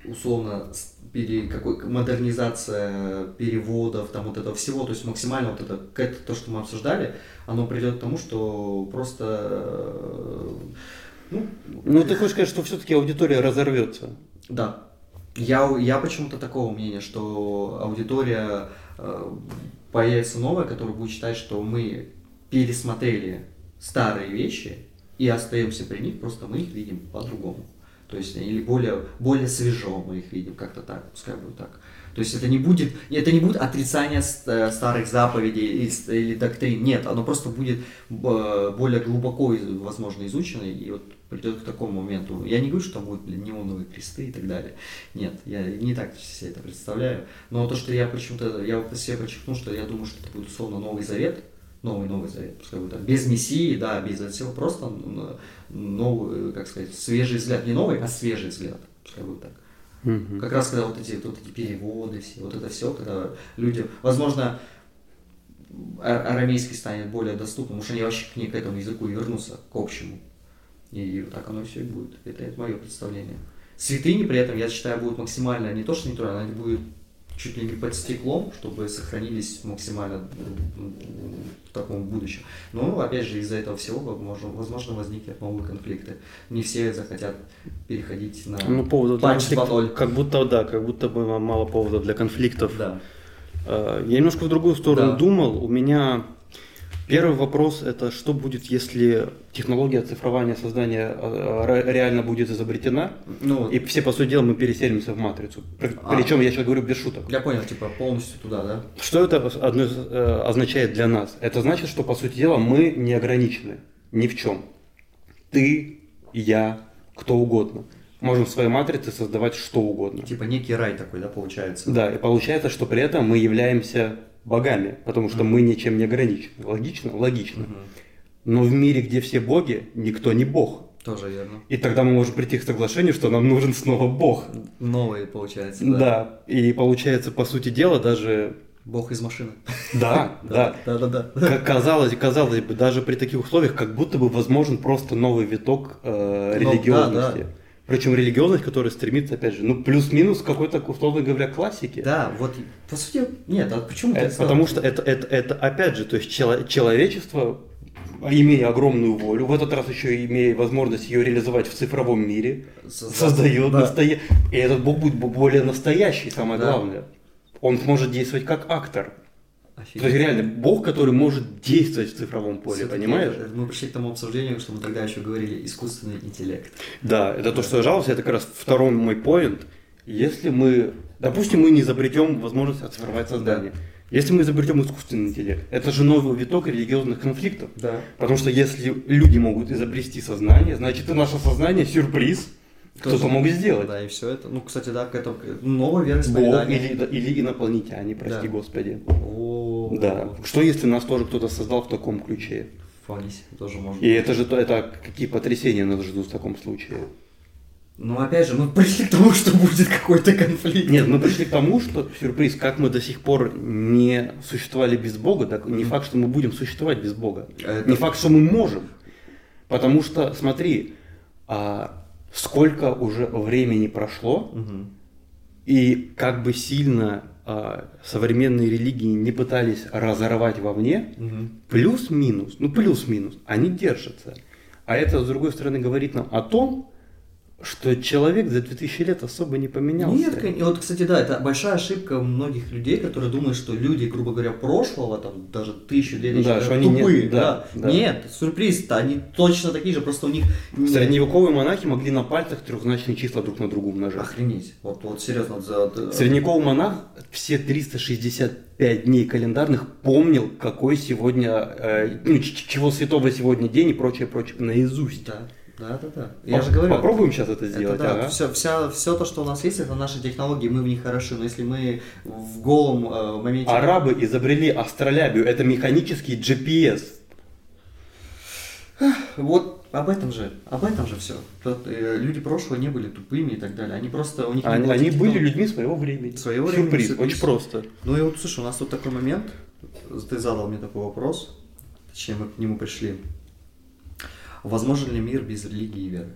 условно пере, какой, модернизация переводов, там вот этого всего, то есть максимально вот это, это, то, что мы обсуждали, оно придет к тому, что просто, э, ну, Ну, ты хочешь сказать, что все-таки аудитория разорвется. да. Я, я почему-то такого мнения, что аудитория э, появится новая, которая будет считать, что мы пересмотрели старые вещи и остаемся при них, просто мы их видим по-другому. То есть, или более, более свежо мы их видим, как-то так, пускай будет так. То есть это не будет, это не будет отрицание э, старых заповедей или, или доктрин, нет, оно просто будет более глубоко, возможно, изучено и вот придет к такому моменту. Я не говорю, что там будут неоновые кресты и так далее. Нет, я не так себе это представляю. Но то, что я почему-то, я вот себе подчеркнул, что я думаю, что это будет условно Новый Завет, новый Новый Завет, пускай будет так, без Мессии, да, без всего, просто новый, как сказать, свежий взгляд, не новый, а свежий взгляд, пускай будет так. Мгм. Как раз когда вот эти, вот эти переводы, все, вот это все, когда люди, возможно, арамейский станет более доступным, потому что они вообще к, ней, к этому языку вернутся, к общему. И так оно все и будет. Это, это мое представление. Святыни при этом, я считаю, будут максимально не то, что нейтрально, они будут чуть ли не под стеклом, чтобы сохранились максимально в таком будущем. Но, опять же, из-за этого всего, возможно, возможно возникнут новые конфликты. Не все захотят переходить на ну, поводу панч Как будто, да, как будто бы мало поводов для конфликтов. Да. А, я немножко в другую сторону да. думал. У меня Первый вопрос – это что будет, если технология оцифрования создания а, а, реально будет изобретена, ну, и все, по сути дела, мы переселимся в матрицу. А, Причем я сейчас говорю без шуток. Я понял, типа полностью туда, да? Что это одно, э, означает для нас? Это значит, что, по сути дела, мы не ограничены ни в чем. Ты, я, кто угодно. Можем в своей матрице создавать что угодно. Типа некий рай такой, да, получается? Да, и получается, что при этом мы являемся богами, потому что mm-hmm. мы ничем не ограничены. Логично? Логично. Mm-hmm. Но в мире, где все боги, никто не бог. Тоже верно. И тогда мы можем прийти к соглашению, что нам нужен снова бог. Новый, получается, да. Да, и получается, по сути дела, даже... Бог из машины. Да, да. Да, да, да. Казалось, казалось бы, даже при таких условиях, как будто бы возможен просто новый виток э, религиозности. Да, да. Причем религиозность, которая стремится, опять же, ну, плюс-минус какой-то, условно говоря, классики. Да, вот, по сути, нет, а почему это, Потому что это, это, это, опять же, то есть чело, человечество, имея огромную волю, в этот раз еще имея возможность ее реализовать в цифровом мире, Создать, создает да. настоящий. И этот Бог будет более настоящий, самое да. главное. Он сможет действовать как актор. Офигеть. То есть реально Бог, который может действовать в цифровом поле, понимаешь? Мы пришли к тому обсуждению, что мы тогда еще говорили искусственный интеллект. Да, это то, что я жаловался, это как раз второй мой поинт. Если мы, допустим, мы не изобретем возможность оцифровать создание. Да. Если мы изобретем искусственный интеллект, это же новый виток религиозных конфликтов. Да. Потому что если люди могут изобрести сознание, значит и наше сознание сюрприз кто-то мог сделать. Да, и все это. Ну, кстати, да, к этому новое вероисповедание. Бог или, или инопланетяне, прости да. господи. О, да. Что если нас тоже кто-то создал в таком ключе? Фанись, тоже можно. И это же это какие потрясения нас ждут в таком случае. Ну, опять же, мы пришли к тому, что будет какой-то конфликт. Нет, мы пришли к тому, что, сюрприз, как мы до сих пор не существовали без Бога, так не факт, что мы будем существовать без Бога. Это... Не факт, что мы можем. Потому что, смотри, а, сколько уже времени прошло, угу. и как бы сильно а, современные религии не пытались разорвать вовне, угу. плюс-минус, ну плюс-минус, они держатся. А это, с другой стороны, говорит нам о том, что человек за 2000 лет особо не поменялся. Нет, и вот, кстати, да, это большая ошибка многих людей, которые думают, что люди, грубо говоря, прошлого, там, даже тысячу лет, да, что они тупые. Нет, да, да. нет, сюрприз-то, они точно такие же, просто у них... Средневековые монахи могли на пальцах трехзначные числа друг на другу умножать. Охренеть, вот, вот серьезно. За... Средневековый монах все 365 дней календарных помнил, какой сегодня, э, ну, чего святого сегодня день и прочее, прочее, наизусть. Да. Да, да, да. Я Поп- же говорю. Попробуем сейчас это сделать. Это, да, ага. все, вся, все то, что у нас есть, это наши технологии, мы в них хороши. Но если мы в голом э, моменте. Арабы изобрели астролябию, это механический GPS. Вот об этом же, об этом же все. Э, люди прошлого не были тупыми и так далее. Они просто у них они, они были людьми своего времени. Своего времени. Сюрприз, очень просто. Ну и вот слушай, у нас тут такой момент. Ты задал мне такой вопрос, точнее мы к нему пришли. Возможен ли мир без религии и веры?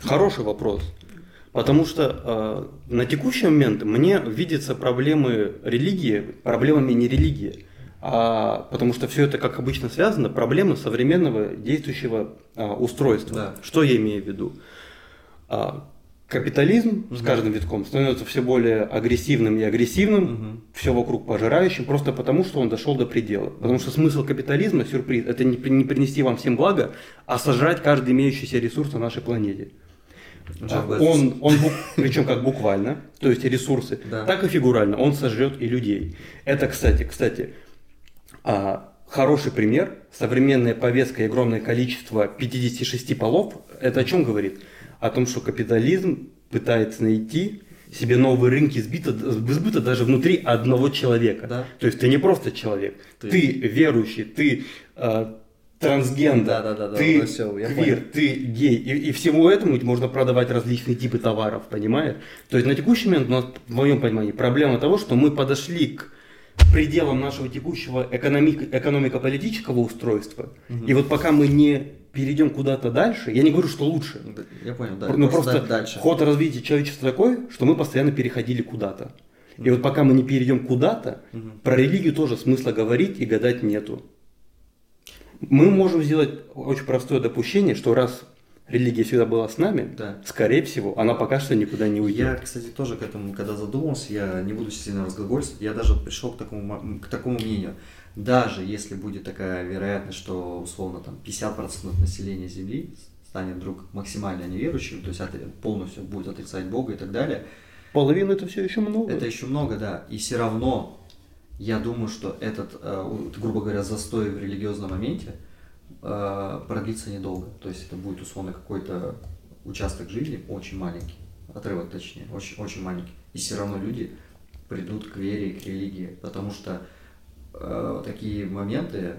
Хороший вопрос. Потому что э, на текущий момент мне видятся проблемы религии проблемами не религии. А, потому что все это, как обычно, связано, проблемы современного действующего а, устройства. Да. Что я имею в виду? А, Капитализм с каждым витком становится все более агрессивным и агрессивным, угу. все вокруг пожирающим, просто потому, что он дошел до предела. Потому что смысл капитализма, сюрприз, это не, не принести вам всем благо, а сожрать каждый имеющийся ресурс на нашей планете. Он, он причем как буквально, то есть ресурсы, да. так и фигурально, он сожрет и людей. Это, кстати, кстати, а, хороший пример. Современная повестка и огромное количество 56 полов, это о чем говорит? О том, что капитализм пытается найти себе новые рынки сбыта, сбыта даже внутри одного человека. Да. То есть ты не просто человек, ты, ты верующий, ты э, трансгендер, да, да, да, да, ты все, квир, понял. ты гей. И, и всему этому можно продавать различные типы товаров, понимаешь? То есть на текущий момент у нас, в моем понимании, проблема того, что мы подошли к пределам нашего текущего экономико-политического устройства. Угу. И вот пока мы не перейдем куда-то дальше, я не говорю, что лучше. Я понял, да. Но просто, просто дальше. ход развития человечества такой, что мы постоянно переходили куда-то. И вот пока мы не перейдем куда-то, про религию тоже смысла говорить и гадать нету. Мы можем сделать очень простое допущение, что раз религия всегда была с нами, Да. скорее всего, она пока что никуда не уйдет. Я, кстати, тоже к этому, когда задумался, я не буду сильно разглагольствовать, я даже пришел к такому, к такому мнению. Даже если будет такая вероятность, что условно там 50% населения Земли станет вдруг максимально неверующим, то есть полностью будет отрицать Бога и так далее, Половина это все еще много. это еще много, да. И все равно я думаю, что этот, э, грубо говоря, застой в религиозном моменте э, продлится недолго. То есть это будет условно какой-то участок жизни очень маленький, отрывок точнее, очень, очень маленький. И все равно люди придут к вере и к религии, потому что э, такие моменты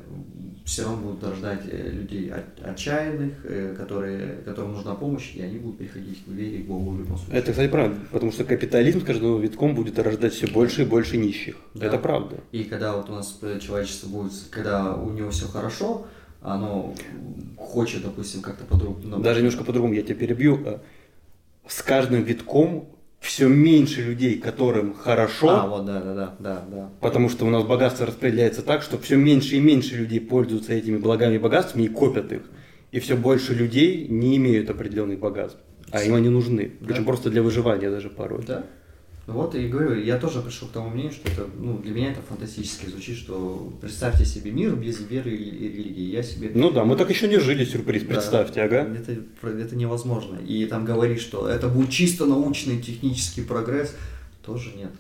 все равно будут рождать э, людей от- отчаянных, э, которые, которым нужна помощь, и они будут приходить к вере к Богу в любом случае. Это, кстати, правда, потому что капитализм с каждым витком будет рождать все больше и больше нищих. Да. Это правда. И когда вот у нас э, человечество будет, когда у него все хорошо, оно хочет, допустим, как-то по-другому. Даже немножко по-другому я тебя перебью. С каждым витком все меньше людей, которым хорошо, А, вот, да, да, да, да, да. потому что у нас богатство распределяется так, что все меньше и меньше людей пользуются этими благами и богатствами и копят их. И все больше людей не имеют определенных богатств, а им они нужны. Причем Да. просто для выживания даже порой. Да. Вот и говорю, я тоже пришел к тому мнению, что это, ну, для меня это фантастически звучит, что представьте себе мир без веры и религии. Я себе Ну да, мы так еще не жили, сюрприз, Да. представьте, ага. Это, это невозможно. И там говорить, что это будет чисто научный технический прогресс, тоже нет.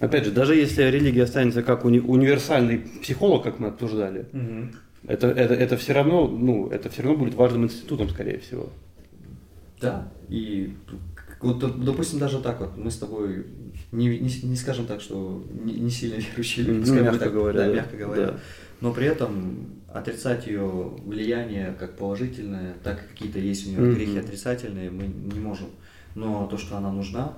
Опять же, даже если религия останется как уни- универсальный психолог, как мы обсуждали, это, это, это все равно, ну, это все равно будет важным институтом, скорее всего. Да. И вот, доп- допустим, даже так вот, мы с тобой не, не, не скажем так, что не, не сильно верующие люди, Ну, мягко так, говоря, да, да. мягко говоря. Да. Но при этом отрицать ее влияние как положительное, так как какие-то есть у нее Мгм. грехи отрицательные, мы не можем. Но то, что она нужна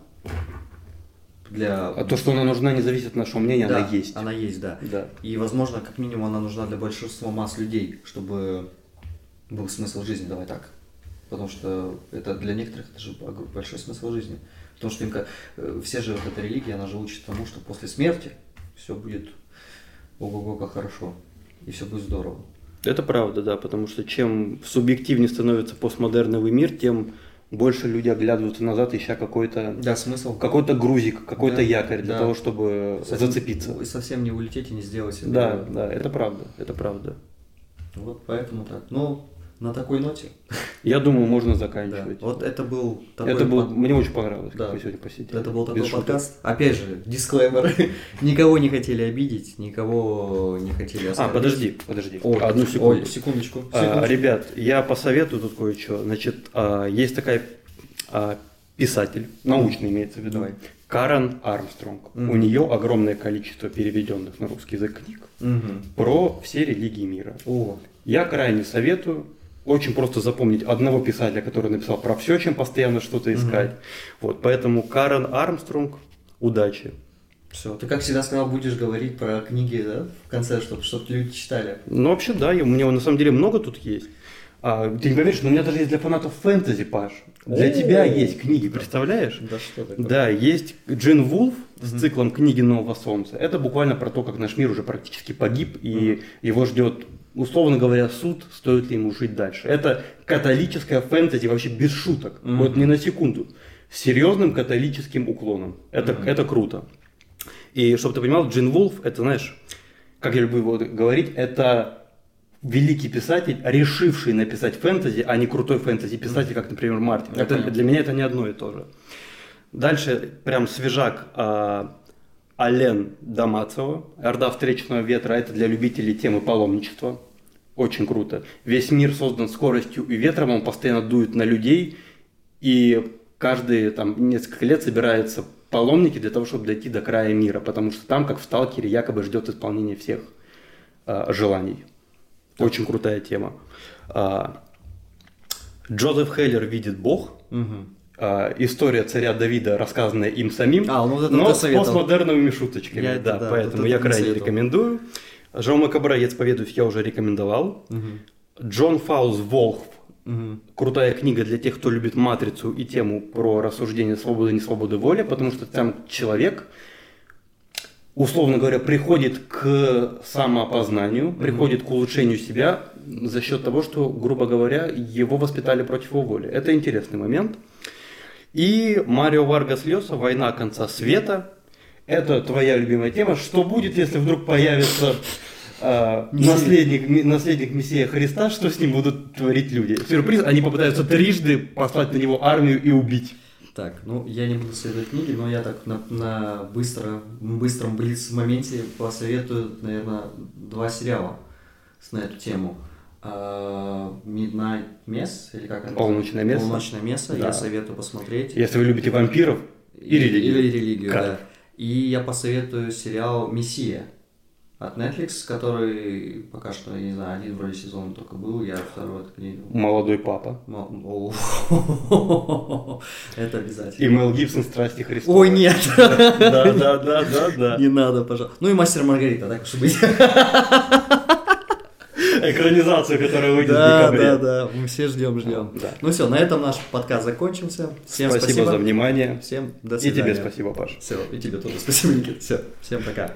для... А то, что она нужна, не зависит от нашего мнения, Да, она есть. Она есть, да. Да. И, возможно, как минимум она нужна для большинства масс людей, чтобы был смысл жизни, давай так. Потому что это для некоторых это же большой смысл жизни. Потому что им э, все же вот эта религия, она же учит тому, что после смерти все будет ого-го как хорошо. И все будет здорово. Это правда, да, потому что чем субъективнее становится постмодерновый мир, тем больше люди оглядываются назад, ища какой-то Да, смысл. какой-то грузик, какой-то Да, якорь для да. того, чтобы Совсем- зацепиться. И совсем не улететь и не сделать себе. Да, да, это правда, это правда. Вот поэтому так. Ну, на такой ноте. Я думаю, можно Да. заканчивать. Вот это был такой это был, под- мне очень понравилось, Да. как вы сегодня посидели. Это был такой Без шуток. подкаст. Опять же, дисклеймер. никого не хотели обидеть, никого не хотели А, оскорбить. подожди, подожди, Ой, одну секунду. Ой, секундочку. А, секундочку. ребят, я посоветую тут кое-что. Значит, а, есть такая а, писатель, научный имеется в виду, Давай. Карен Армстронг. Мгм. У нее огромное количество переведенных на русский язык книг Мгм. про все религии мира. О, Я крайне советую очень просто запомнить одного писателя, который написал про все, чем постоянно что-то искать. Вот, поэтому Карен Армстронг, удачи. все. Ты как всегда сказал, будешь говорить про книги, да, в конце, чтобы чтоб люди читали. Ну, вообще, да, у меня на самом деле много тут есть. А, ты не поверишь, но у меня даже есть для фанатов фэнтези, Паш. Для О! тебя есть книги, представляешь? Да что такое? Да, есть Джин Вулф с циклом «Книги нового солнца». Это буквально про то, как наш мир уже практически погиб, и его ждет, условно говоря, суд, стоит ли ему жить дальше. Это католическая фэнтези вообще без шуток, Мгм. вот ни на секунду, с серьезным католическим уклоном. Это, это круто. И чтобы ты понимал, Джин Вулф, это, знаешь, как я люблю его говорить, это великий писатель, решивший написать фэнтези, а не крутой фэнтези-писатель, как, например, Мартин. Я Это, понял. для меня это не одно и то же. Дальше прям свежак а, Ален Дамацева, «Орда встречного ветра» – это для любителей темы паломничества. Очень круто. Весь мир создан скоростью и ветром, он постоянно дует на людей, и каждые там, несколько лет собираются паломники для того, чтобы дойти до края мира, потому что там, как в «Сталкере», якобы ждет исполнение всех а, желаний. Очень крутая тема. А, Джозеф Хеллер видит Бог. А, история царя Давида, рассказанная им самим, А, ну вот но с постмодерновыми шуточками. Я да, да, поэтому вот я крайне советовал. рекомендую. Жан Макабра, я исповедуюсь, я уже рекомендовал. Мгм. Джон Фаус Волхв. Мгм. Крутая книга для тех, кто любит матрицу и тему про рассуждение свободы и несвободы воли, потому что там человек условно говоря, приходит к самоопознанию, приходит к улучшению себя за счет того, что, грубо говоря, его воспитали против его воли. Это интересный момент. И Марио Варгас Льоса «Война конца света». Это твоя любимая тема. Что будет, если вдруг появится э, наследник, наследник Мессия Христа, что с ним будут творить люди? Сюрприз, они попытаются трижды послать на него армию и убить. Так, ну я не буду советовать книги, но я так на, на быстро, быстром блиц моменте посоветую, наверное, два сериала на эту тему. А, Midnight Mess, или как это? Полночное место. Полночное место, Да. я советую посмотреть. Если вы любите вампиров и религию. Или религию, Как? да. И я посоветую сериал «Мессия» от Netflix, который пока что, я не знаю, один вроде сезон только был, я второй так не. Молодой папа. Это обязательно. И Мел Гибсон «Страсти Христова». Ой, нет! Да, да, да, да, да. Не надо, пожалуйста. Ну и мастер и Маргарита, так уж и быть. Экранизацию, которая выйдет в Да, декабре. да, да. Мы все ждем, ждем. Да. Ну все, на этом наш подкаст закончился. Всем Спасибо, спасибо. за внимание. Всем до И свидания. тебе спасибо, Паш. Все, и тебе тоже спасибо, Никита. Все, всем пока.